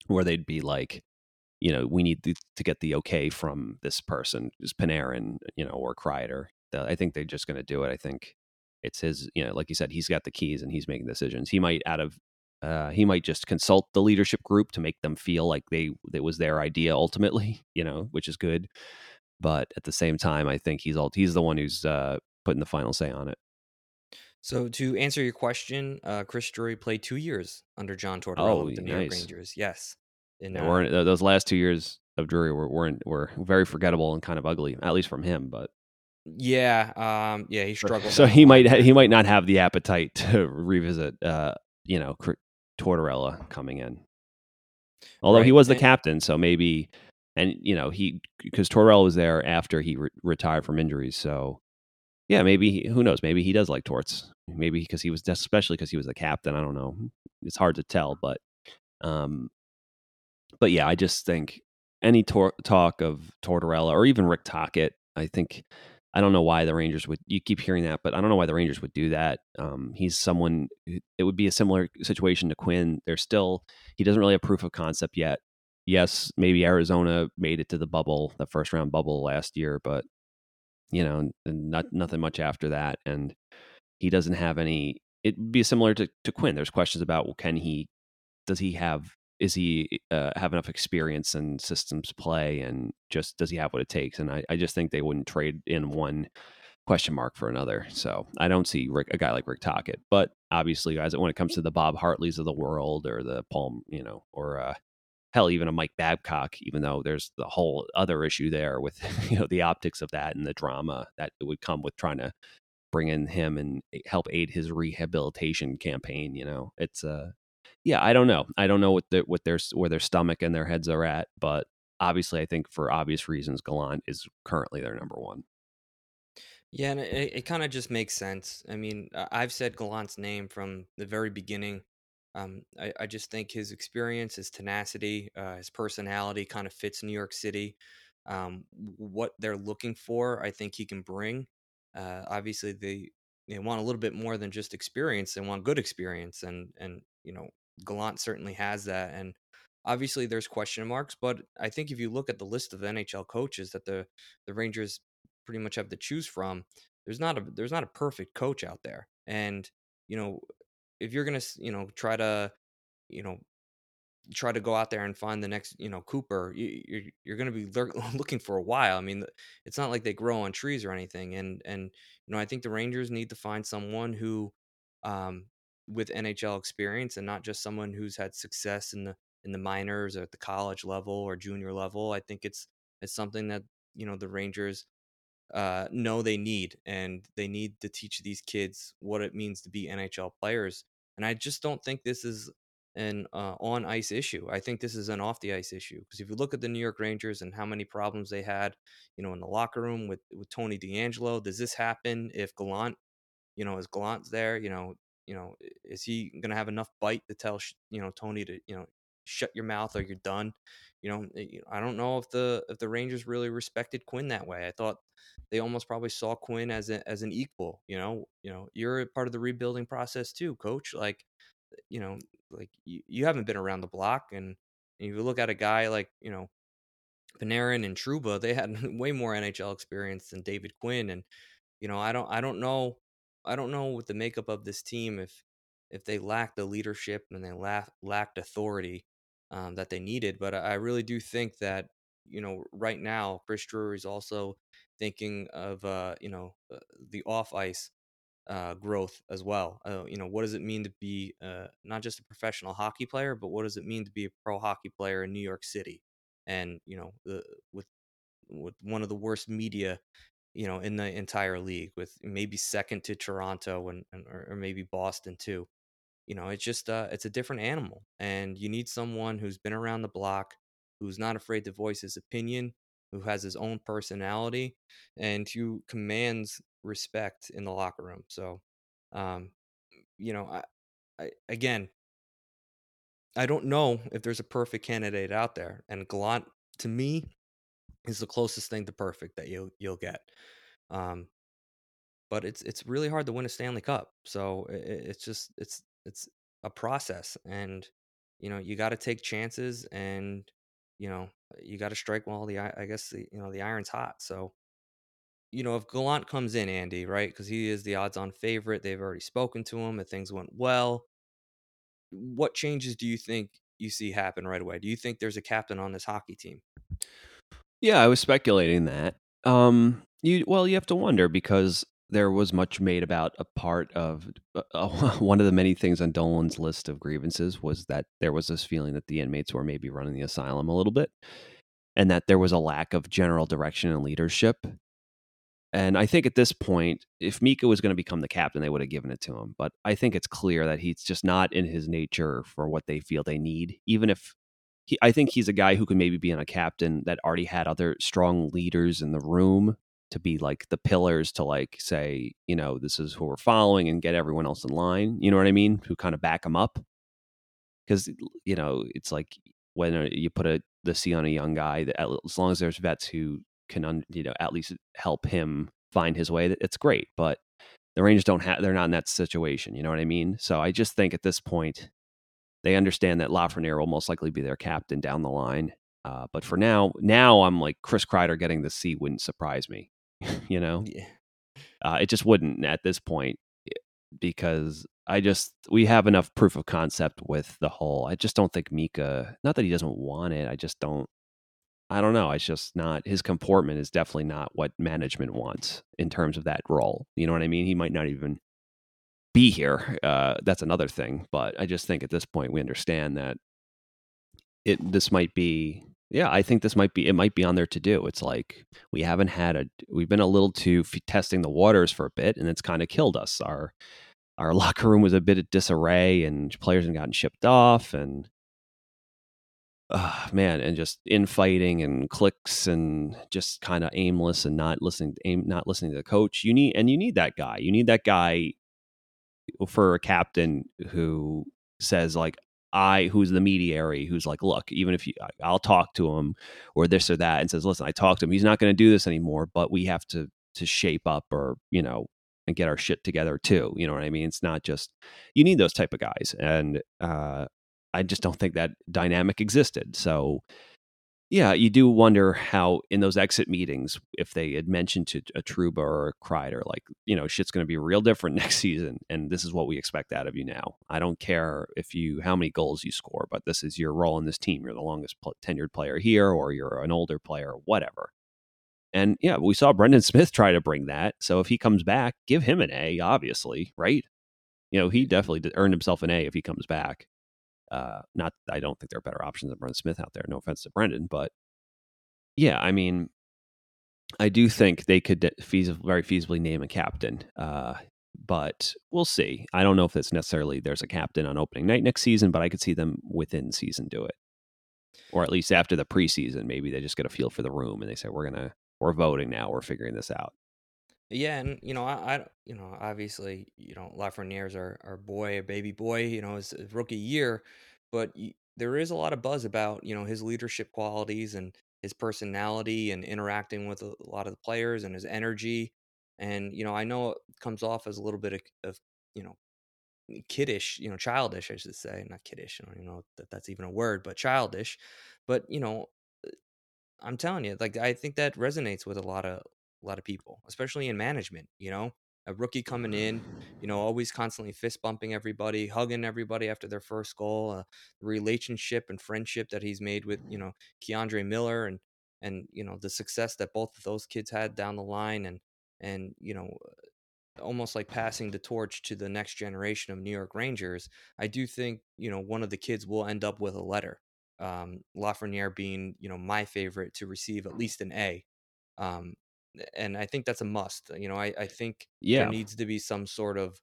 where they'd be like, you know, we need to, to get the okay from this person, just Panarin, you know, or Kreider. I think they're just going to do it. I think it's his you know like you said he's got the keys and he's making decisions he might out of uh, he might just consult the leadership group to make them feel like they it was their idea ultimately you know which is good but at the same time i think he's all he's the one who's uh, putting the final say on it So to answer your question, uh, Chris Drury played two years under John Tortorella Oh, with the New York. Rangers. Yes, in, yeah, uh, those last two years of Drury were, weren't were very forgettable and kind of ugly at least from him but yeah, um, yeah, he struggled. so he might ha- he might not have the appetite to revisit uh you know Cr- Tortorella coming in. Although he was the and- captain so maybe and you know he because Tortorella was there after he re- retired from injuries so yeah maybe he, who knows maybe he does like torts. Maybe because he was especially because he was the captain I don't know. It's hard to tell but um but yeah I just think any tor- talk of Tortorella or even Rick Tocchet I think I don't know why the Rangers would. You keep hearing that, but I don't know why the Rangers would do that. Um, he's someone. It would be a similar situation to Quinn. They're still. He doesn't really have proof of concept yet. yes, maybe Arizona made it to the bubble, the first round bubble last year, but you know, not nothing much after that. And he doesn't have any. It'd be similar to, to Quinn. There's questions about well, can he? Does he have? Is he uh, have enough experience in systems play, and just does he have what it takes? And I, I just think they wouldn't trade in one question mark for another. So I don't see Rick, a guy like Rick Tocchet But obviously, guys, when it comes to the Bob Hartleys of the world or the Paul, you know, or uh, hell, even a Mike Babcock, even though there's the whole other issue there with you know the optics of that and the drama that would come with trying to bring in him and help aid his rehabilitation campaign. You know, it's uh, yeah, I don't know, I don't know what the, what their where their stomach and their heads are at, but obviously, I think for obvious reasons, Gallant is currently their number one. Yeah, and it, it kind of just makes sense. I mean, I've said Gallant's name from the very beginning. Um, I, I, just think his experience, his tenacity, uh, his personality kind of fits New York City. Um, what they're looking for, I think he can bring. Uh, obviously, they they want a little bit more than just experience. They want good experience, and and you know, Gallant certainly has that. And obviously, there's question marks, but I think if you look at the list of NHL coaches that the the Rangers pretty much have to choose from, there's not a there's not a perfect coach out there. And you know, if you're gonna you know try to you know try to go out there and find the next you know Cooper, you, you're you're gonna be looking for a while. I mean, it's not like they grow on trees or anything. And and you know, I think the Rangers need to find someone who, um, with NHL experience and not just someone who's had success in the in the minors or at the college level or junior level. I think it's it's something that you know the Rangers uh, know they need, and they need to teach these kids what it means to be NHL players. And I just don't think this is an uh, on ice issue. I think this is an off the ice issue because if you look at the New York Rangers and how many problems they had, you know, in the locker room with with Tony DeAngelo, does this happen if Gallant, you know, is Gallant's there? You know, you know, is he going to have enough bite to tell you know Tony to you know shut your mouth or you're done? You know, eh, I don't know if the if the Rangers really respected Quinn that way. I thought they almost probably saw Quinn as a, as an equal. You know, you know, you're a part of the rebuilding process too, coach. Like, you know, like you, you haven't been around the block, and, and you look at a guy like you know Panarin and Trouba, they had way more NHL experience than David Quinn, and you know, I don't I don't know I don't know with the makeup of this team if if they lacked the leadership and they lack, lacked authority um, that they needed, but I really do think that you know right now Chris Drury is also thinking of uh, you know uh, the off ice uh, growth as well. Uh, you know, what does it mean to be uh, not just a professional hockey player, but what does it mean to be a pro hockey player in New York City? And you know, the, with with one of the worst media, you know, in the entire league, with maybe second to Toronto and, and or, maybe Boston too. You know, it's just uh, it's a different animal, and you need someone who's been around the block, who's not afraid to voice his opinion, who has his own personality and who commands respect in the locker room. So, um, you know, I, I, again, I don't know if there's a perfect candidate out there, and Gallant to me is the closest thing to perfect that you'll you'll get. Um, but it's it's really hard to win a Stanley Cup, so it, it's just it's it's a process, and you know you got to take chances, and you know you got to strike while the I guess the, you know the iron's hot. So, you know, if Gallant comes in, Andy, right, because he is the odds-on favorite, they've already spoken to him, and things went well. What changes do you think you see happen right away? Do you think there's a captain on this hockey team? Yeah, I was speculating that. Um, you well, you have to wonder because there was much made about a part of uh, uh one of the many things on Dolan's list of grievances was that there was this feeling that the inmates were maybe running the asylum a little bit and that there was a lack of general direction and leadership. And I think at this point, if Mika was going to become the captain, they would have given it to him. But I think it's clear that he's just not in his nature for what they feel they need. Even if he, I think he's a guy who could maybe be in a captain that already had other strong leaders in the room to be like the pillars to like say, you know, this is who we're following and get everyone else in line. You know what I mean? Who kind of back them up. Because you know, it's like when you put a the C on a young guy, that as long as there's vets who can, you know, at least help him find his way, it's great. But the Rangers don't have; they're not in that situation. You know what I mean? So I just think at this point, they understand that Lafreniere will most likely be their captain down the line. Uh, but for now, now I'm like Chris Kreider getting the seat wouldn't surprise me. you know, Yeah. uh, it just wouldn't at this point eh, because I just we have enough proof of concept with the whole. I just don't think Mika. Not that he doesn't want it. I just don't. I don't know. It's just not his comportment is definitely not what management wants in terms of that role. You know what I mean? He might not even be here. Uh, that's another thing. But I just think at this point we understand that it. This might be. Yeah, I think this might be. It might be on there to do. It's like we haven't had a. We've been a little too f- testing the waters for a bit, and it's kind of killed us. Our our locker room was a bit of disarray, and players had gotten shipped off, and uh, man, and just infighting and clicks and just kind of aimless and not listening, aim, not listening to the coach. You need and you need that guy. You need that guy for a captain who says like I, who's the mediary, who's like, look, even if you, I'll talk to him or this or that, and says, listen, I talked to him. He's not going to do this anymore, but we have to to shape up or you know and get our shit together too. You know what I mean? It's not just you need those type of guys, and uh, I just don't think that dynamic existed. So, yeah, you do wonder how in those exit meetings, if they had mentioned to a Truba or a Kreider, like, you know, shit's going to be real different next season, and this is what we expect out of you now. I don't care if you how many goals you score, but this is your role in this team. You're the longest pl- tenured player here, or you're an older player, whatever. And yeah, we saw Brendan Smith try to bring that. So if he comes back, give him an A, obviously, right? You know, he definitely earned himself an A if he comes back. Uh, not, I don't think there are better options than Brendan Smith out there. No offense to Brendan, but yeah, I mean, I do think they could feasibly, very feasibly name a captain. Uh, but we'll see. I don't know if it's necessarily there's a captain on opening night next season, but I could see them within season do it, or at least after the preseason. Maybe they just get a feel for the room and they say we're gonna we're voting now. We're figuring this out. Yeah, and you know, I, I you know, obviously, you know, Lafreniere's our our boy, a baby boy, you know, his, rookie year, but y- there is a lot of buzz about you know his leadership qualities and his personality and interacting with a lot of the players and his energy, and you know, I know it comes off as a little bit of, of you know kiddish, you know, childish, I should say, not kiddish. I don't even know that that's even a word, but childish. But you know, uh, I'm telling you, like I think that resonates with a lot of a lot of people, especially in management. You know, a rookie coming in, you know, always constantly fist bumping everybody, hugging everybody after their first goal. Uh, relationship and friendship that he's made with you know K'Andre Miller and and you know the success that both of those kids had down the line and and you know almost like passing the torch to the next generation of New York Rangers, I do think you know one of the kids will end up with a letter. Um, Lafreniere being you know my favorite to receive at least an A, um, and I think that's a must. You know, I, I think Yeah. there needs to be some sort of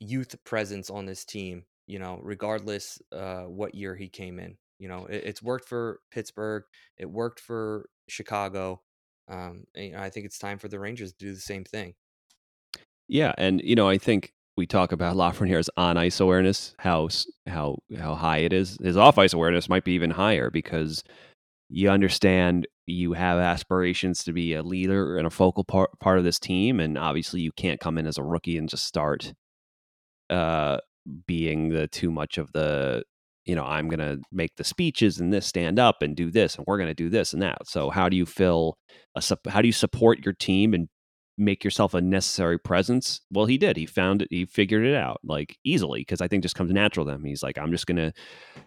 youth presence on this team. You know, regardless uh, what year he came in. You know, it, it's worked for Pittsburgh. It worked for Chicago. Um, and, you know, I think it's time for the Rangers to do the same thing. Yeah, and you know, I think we talk about Lafreniere's on ice awareness, how how how high it is. His off ice awareness might be even higher because you understand you have aspirations to be a leader and a focal part part of this team, and obviously you can't come in as a rookie and just start uh, being the too much of the you know I'm going to make the speeches and this stand up and do this and we're going to do this and that. So how do you fill a how do you support your team and make yourself a necessary presence? Well, he did. He found it. He figured it out like easily because I think just comes natural to him. He's like, I'm just gonna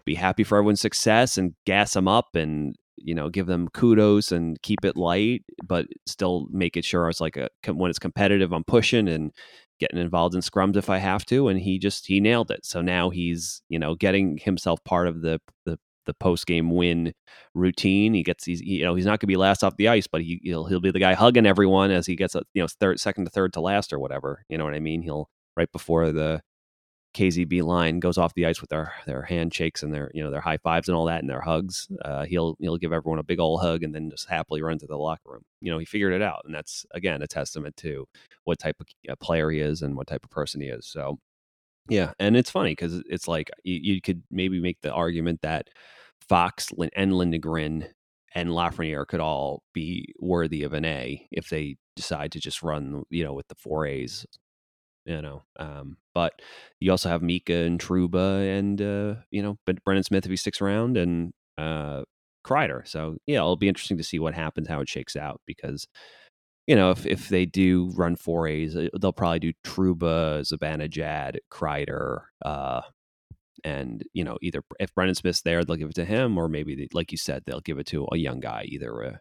be happy for everyone's success and gas them up and you know give them kudos and keep it light, but still make it sure it's like a when it's competitive, I'm pushing and getting involved in scrums if I have to. And he just he nailed it. So now he's you know getting himself part of the the the post game win routine. He gets these, you know, he's not going to be last off the ice, but he he'll he'll be the guy hugging everyone as he gets a you know third, second to third to last or whatever. You know what I mean? He'll right before the KZB line goes off the ice with their their handshakes and their you know their high fives and all that and their hugs. Uh, he'll he'll give everyone a big old hug and then just happily run to the locker room. You know, he figured it out, and that's again a testament to what type of uh, player he is and what type of person he is. So. Yeah, and it's funny because it's like you, you could maybe make the argument that Fox and Lindgren and Lafreniere could all be worthy of an A if they decide to just run, you know, with the four A's. You know. Um, but you also have Mika and Trouba and uh, you know, but Brendan Smith if he sticks around and uh, Kreider. So yeah, it'll be interesting to see what happens, how it shakes out because you know, if if they do run four A's, uh, they'll probably do Trouba, Zibanejad, Kreider, uh, and you know, either if Brendan Smith's there, they'll give it to him, or maybe, they, like you said, they'll give it to a young guy, either a,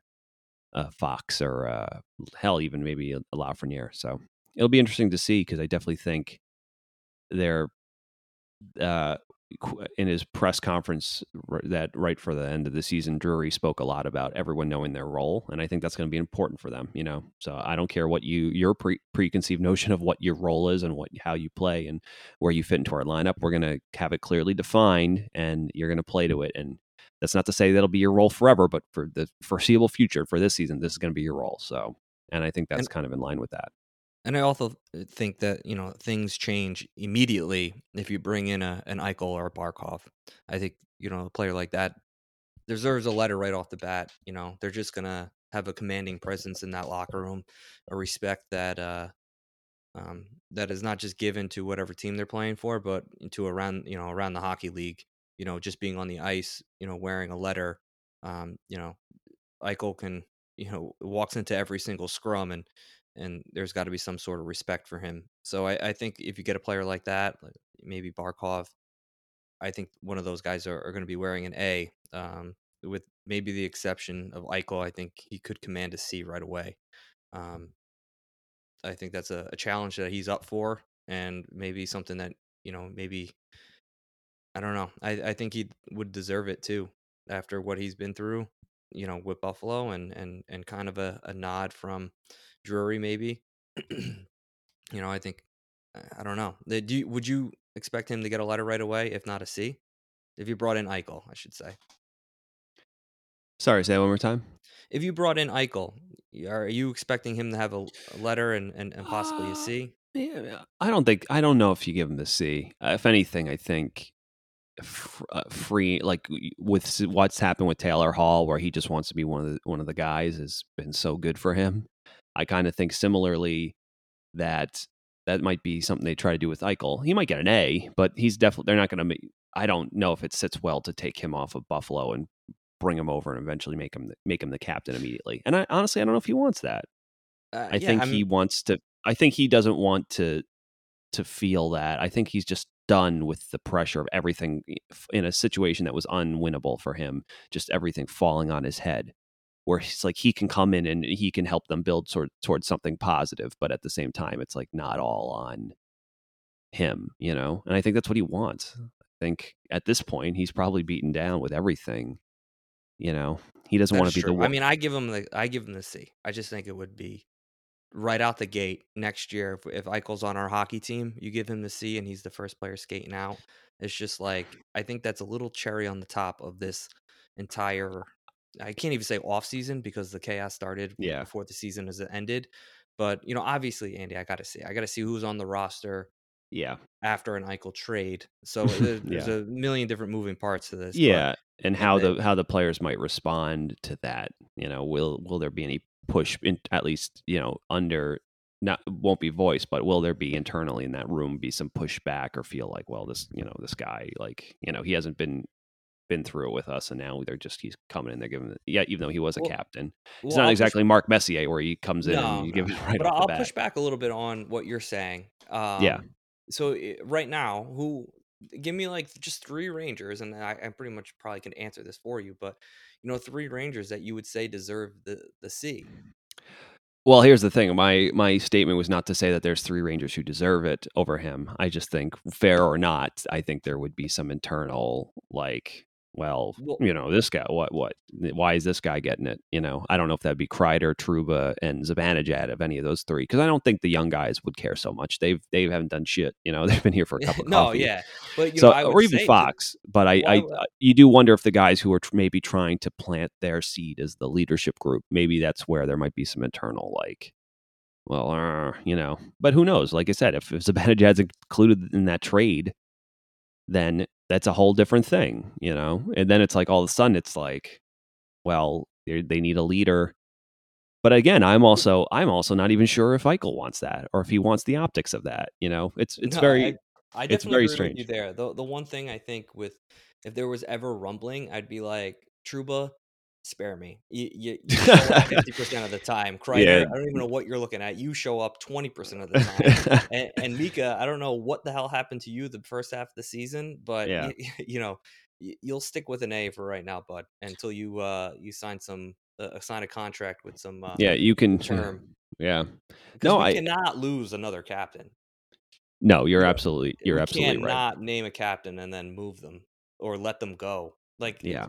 a Fox or a, hell, even maybe a, a Lafreniere. So it'll be interesting to see because I definitely think they're uh, in his press conference that right for the end of the season, Drury spoke a lot about everyone knowing their role, and I think that's going to be important for them. You know, so I don't care what you your pre- preconceived notion of what your role is and what how you play and where you fit into our lineup. We're going to have it clearly defined, and you're going to play to it. And that's not to say that'll be your role forever, but for the foreseeable future, for this season, this is going to be your role. So, and I think that's and, kind of in line with that. And I also think that you know things change immediately if you bring in a an Eichel or a Barkov. I think you know a player like that deserves a letter right off the bat. You know they're just gonna have a commanding presence in that locker room, a respect that uh, um, that is not just given to whatever team they're playing for, but to around you know around the hockey league. You know, just being on the ice, you know, wearing a letter. Um, you know, Eichel can you know walks into every single scrum and and there's got to be some sort of respect for him. So I, I, think if you get a player like that, like maybe Barkov, I think one of those guys are, are going to be wearing an A. Um, with maybe the exception of Eichel, I think he could command a C right away. Um, I think that's a, a challenge that he's up for, and maybe something that you know, maybe I don't know. I, I think he would deserve it too after what he's been through, you know, with Buffalo and and and kind of a, a nod from Drury, maybe. you know, I think I don't know. Do you, would you expect him to get a letter right away, if not a C? If you brought in Eichel, I should say. Sorry, say that one more time. If you brought in Eichel, are you expecting him to have a, a letter and, and, and possibly uh, a C? Yeah, I don't think I don't know if you give him the C. Uh, if anything, I think uh, free like with what's happened with Taylor Hall, where he just wants to be one of the one of the guys, has been so good for him. I kind of think similarly that that might be something they try to do with Eichel. He might get an A, but he's definitely they're not going to. I don't know if it sits well to take him off of Buffalo and bring him over and eventually make him make him the captain immediately. And I honestly I don't know if he wants that. Uh, I yeah, think I'm... he wants to. I think he doesn't want to to feel that. I think he's just done with the pressure of everything in a situation that was unwinnable for him. Just everything falling on his head where he's like he can come in and he can help them build toward towards something positive, but at the same time, it's like not all on him, you know. And I think that's what he wants. Mm. I think at this point, he's probably beaten down with everything. You know, he doesn't want to be true. the. One. I mean, I give him the I give him the C. I just think it would be right out the gate next year if, if Eichel's on our hockey team, you give him the C and he's the first player skating out. It's just like I think that's a little cherry on the top of this entire I can't even say off season because the chaos started yeah. before the season has uh, ended. But you know, obviously, Andy, I got to see. I got to see who's on the roster. Yeah. After an Eichel trade, so uh, there's, yeah. there's a million different moving parts to this. Yeah, but, and how the how the players might respond to that. You know, will will there be any push in at least you know under not won't be voiced, but will there be internally in that room be some pushback or feel like, well, this you know this guy like you know he hasn't been been through it with us, and now they're just he's coming in. They're giving yeah, even though he was a well, captain, it's well, not exactly push, Mark Messier where he comes in no, and you give it right. But I'll push back a little bit on what you're saying. Um, yeah. So eh, right now, who give me like just three Rangers, and I, I pretty much probably can answer this for you, but you know, three Rangers that you would say deserve the the C. Well, here's the thing. My my statement was not to say that there's three Rangers who deserve it over him. I just think fair or not, I think there would be some internal like well, well, you know, this guy, what, what, why is this guy getting it? You know, I don't know if that'd be Kreider, Trouba, and Zibanejad of any of those three, because I don't think the young guys would care so much. They've they haven't done shit. You know, they've been here for a couple. of no, coffee. yeah, but so know, or even Fox. but I, I, I, you do wonder if the guys who are tr- maybe trying to plant their seed as the leadership group, maybe that's where there might be some internal like. Well, uh, you know, but who knows? Like I said, if, if Zibanejad's included in that trade, then that's a whole different thing, you know? And then it's like all of a sudden it's like, well, they need a leader but again, I'm also I'm also not even sure if Eichel wants that or if he wants the optics of that. You know, it's it's No, very I, I it's very strange. you there. The the one thing I think with if there was ever rumbling, I'd be like Trouba, spare me. You you, you show up fifty percent of the time. Kreider, Yeah. I don't even know what you're looking at. You show up twenty percent of the time. and, and Mika, I don't know what the hell happened to you the first half of the season, but Yeah. you, you know you'll stick with an A for right now, bud, until you uh you sign some uh, sign a contract with some uh, yeah, you can term. yeah. No, I cannot lose another captain. no, you're absolutely you're we absolutely can't right. not name a captain and then move them or let them go. Like Yeah.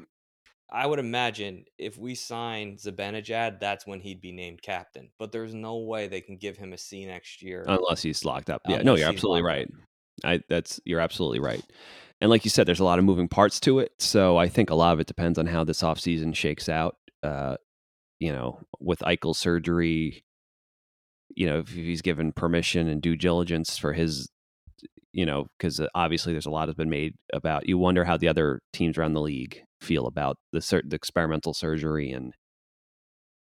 I would imagine if we sign Zibanejad, that's when he'd be named captain. But there's no way they can give him a C next year. unless he's locked up. Yeah, no, you're absolutely right. I that's you're absolutely right. And like you said, there's a lot of moving parts to it. So I think a lot of it depends on how this offseason shakes out. Uh, you know, with Eichel's surgery, you know, if he's given permission and due diligence for his, you know, because obviously there's a lot has been made about. You wonder how the other teams around the league feel about the, sur- the experimental surgery and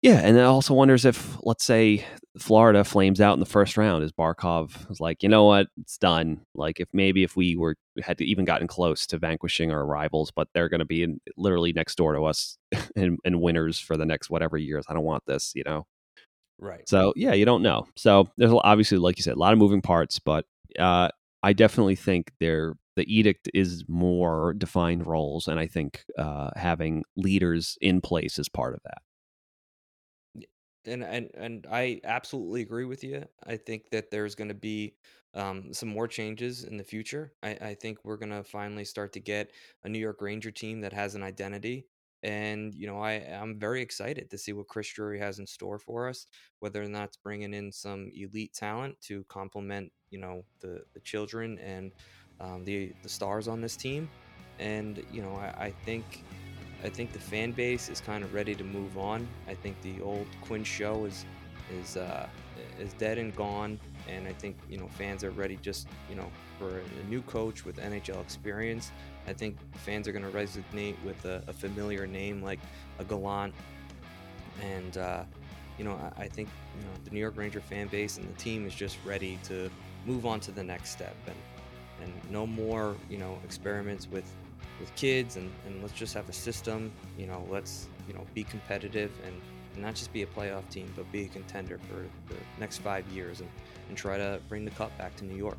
yeah, and it also wonders if, let's say, Florida flames out in the first round, is Barkov is like, you know what, it's done. Like if maybe if we were had even gotten close to vanquishing our rivals, but they're going to be in, literally next door to us and, and winners for the next whatever years. I don't want this, you know. right. So yeah, you don't know. So there's obviously, like you said, a lot of moving parts, but uh, I definitely think there the edict is more defined roles, and I think uh, having leaders in place is part of that. and and and I absolutely agree with you. I think that there's going to be um, some more changes in the future. I, I think we're going to finally start to get a New York Ranger team that has an identity. And you know, I I'm very excited to see what Chris Drury has in store for us. Whether or not it's bringing in some elite talent to complement, you know, the the children and um, the the stars on this team. And you know, I, I think I think the fan base is kind of ready to move on. I think the old Quinn show is is uh, is dead and gone, and I think you know fans are ready just you know for a new coach with NHL experience. I think fans are going to resonate with a, a familiar name like a Gallant, and uh, you know I, I think you know the New York Ranger fan base and the team is just ready to move on to the next step. And and no more you know experiments with with kids and, and let's just have a system you know let's you know be competitive and, and not just be a playoff team but be a contender for the next five years and, and try to bring the cup back to new york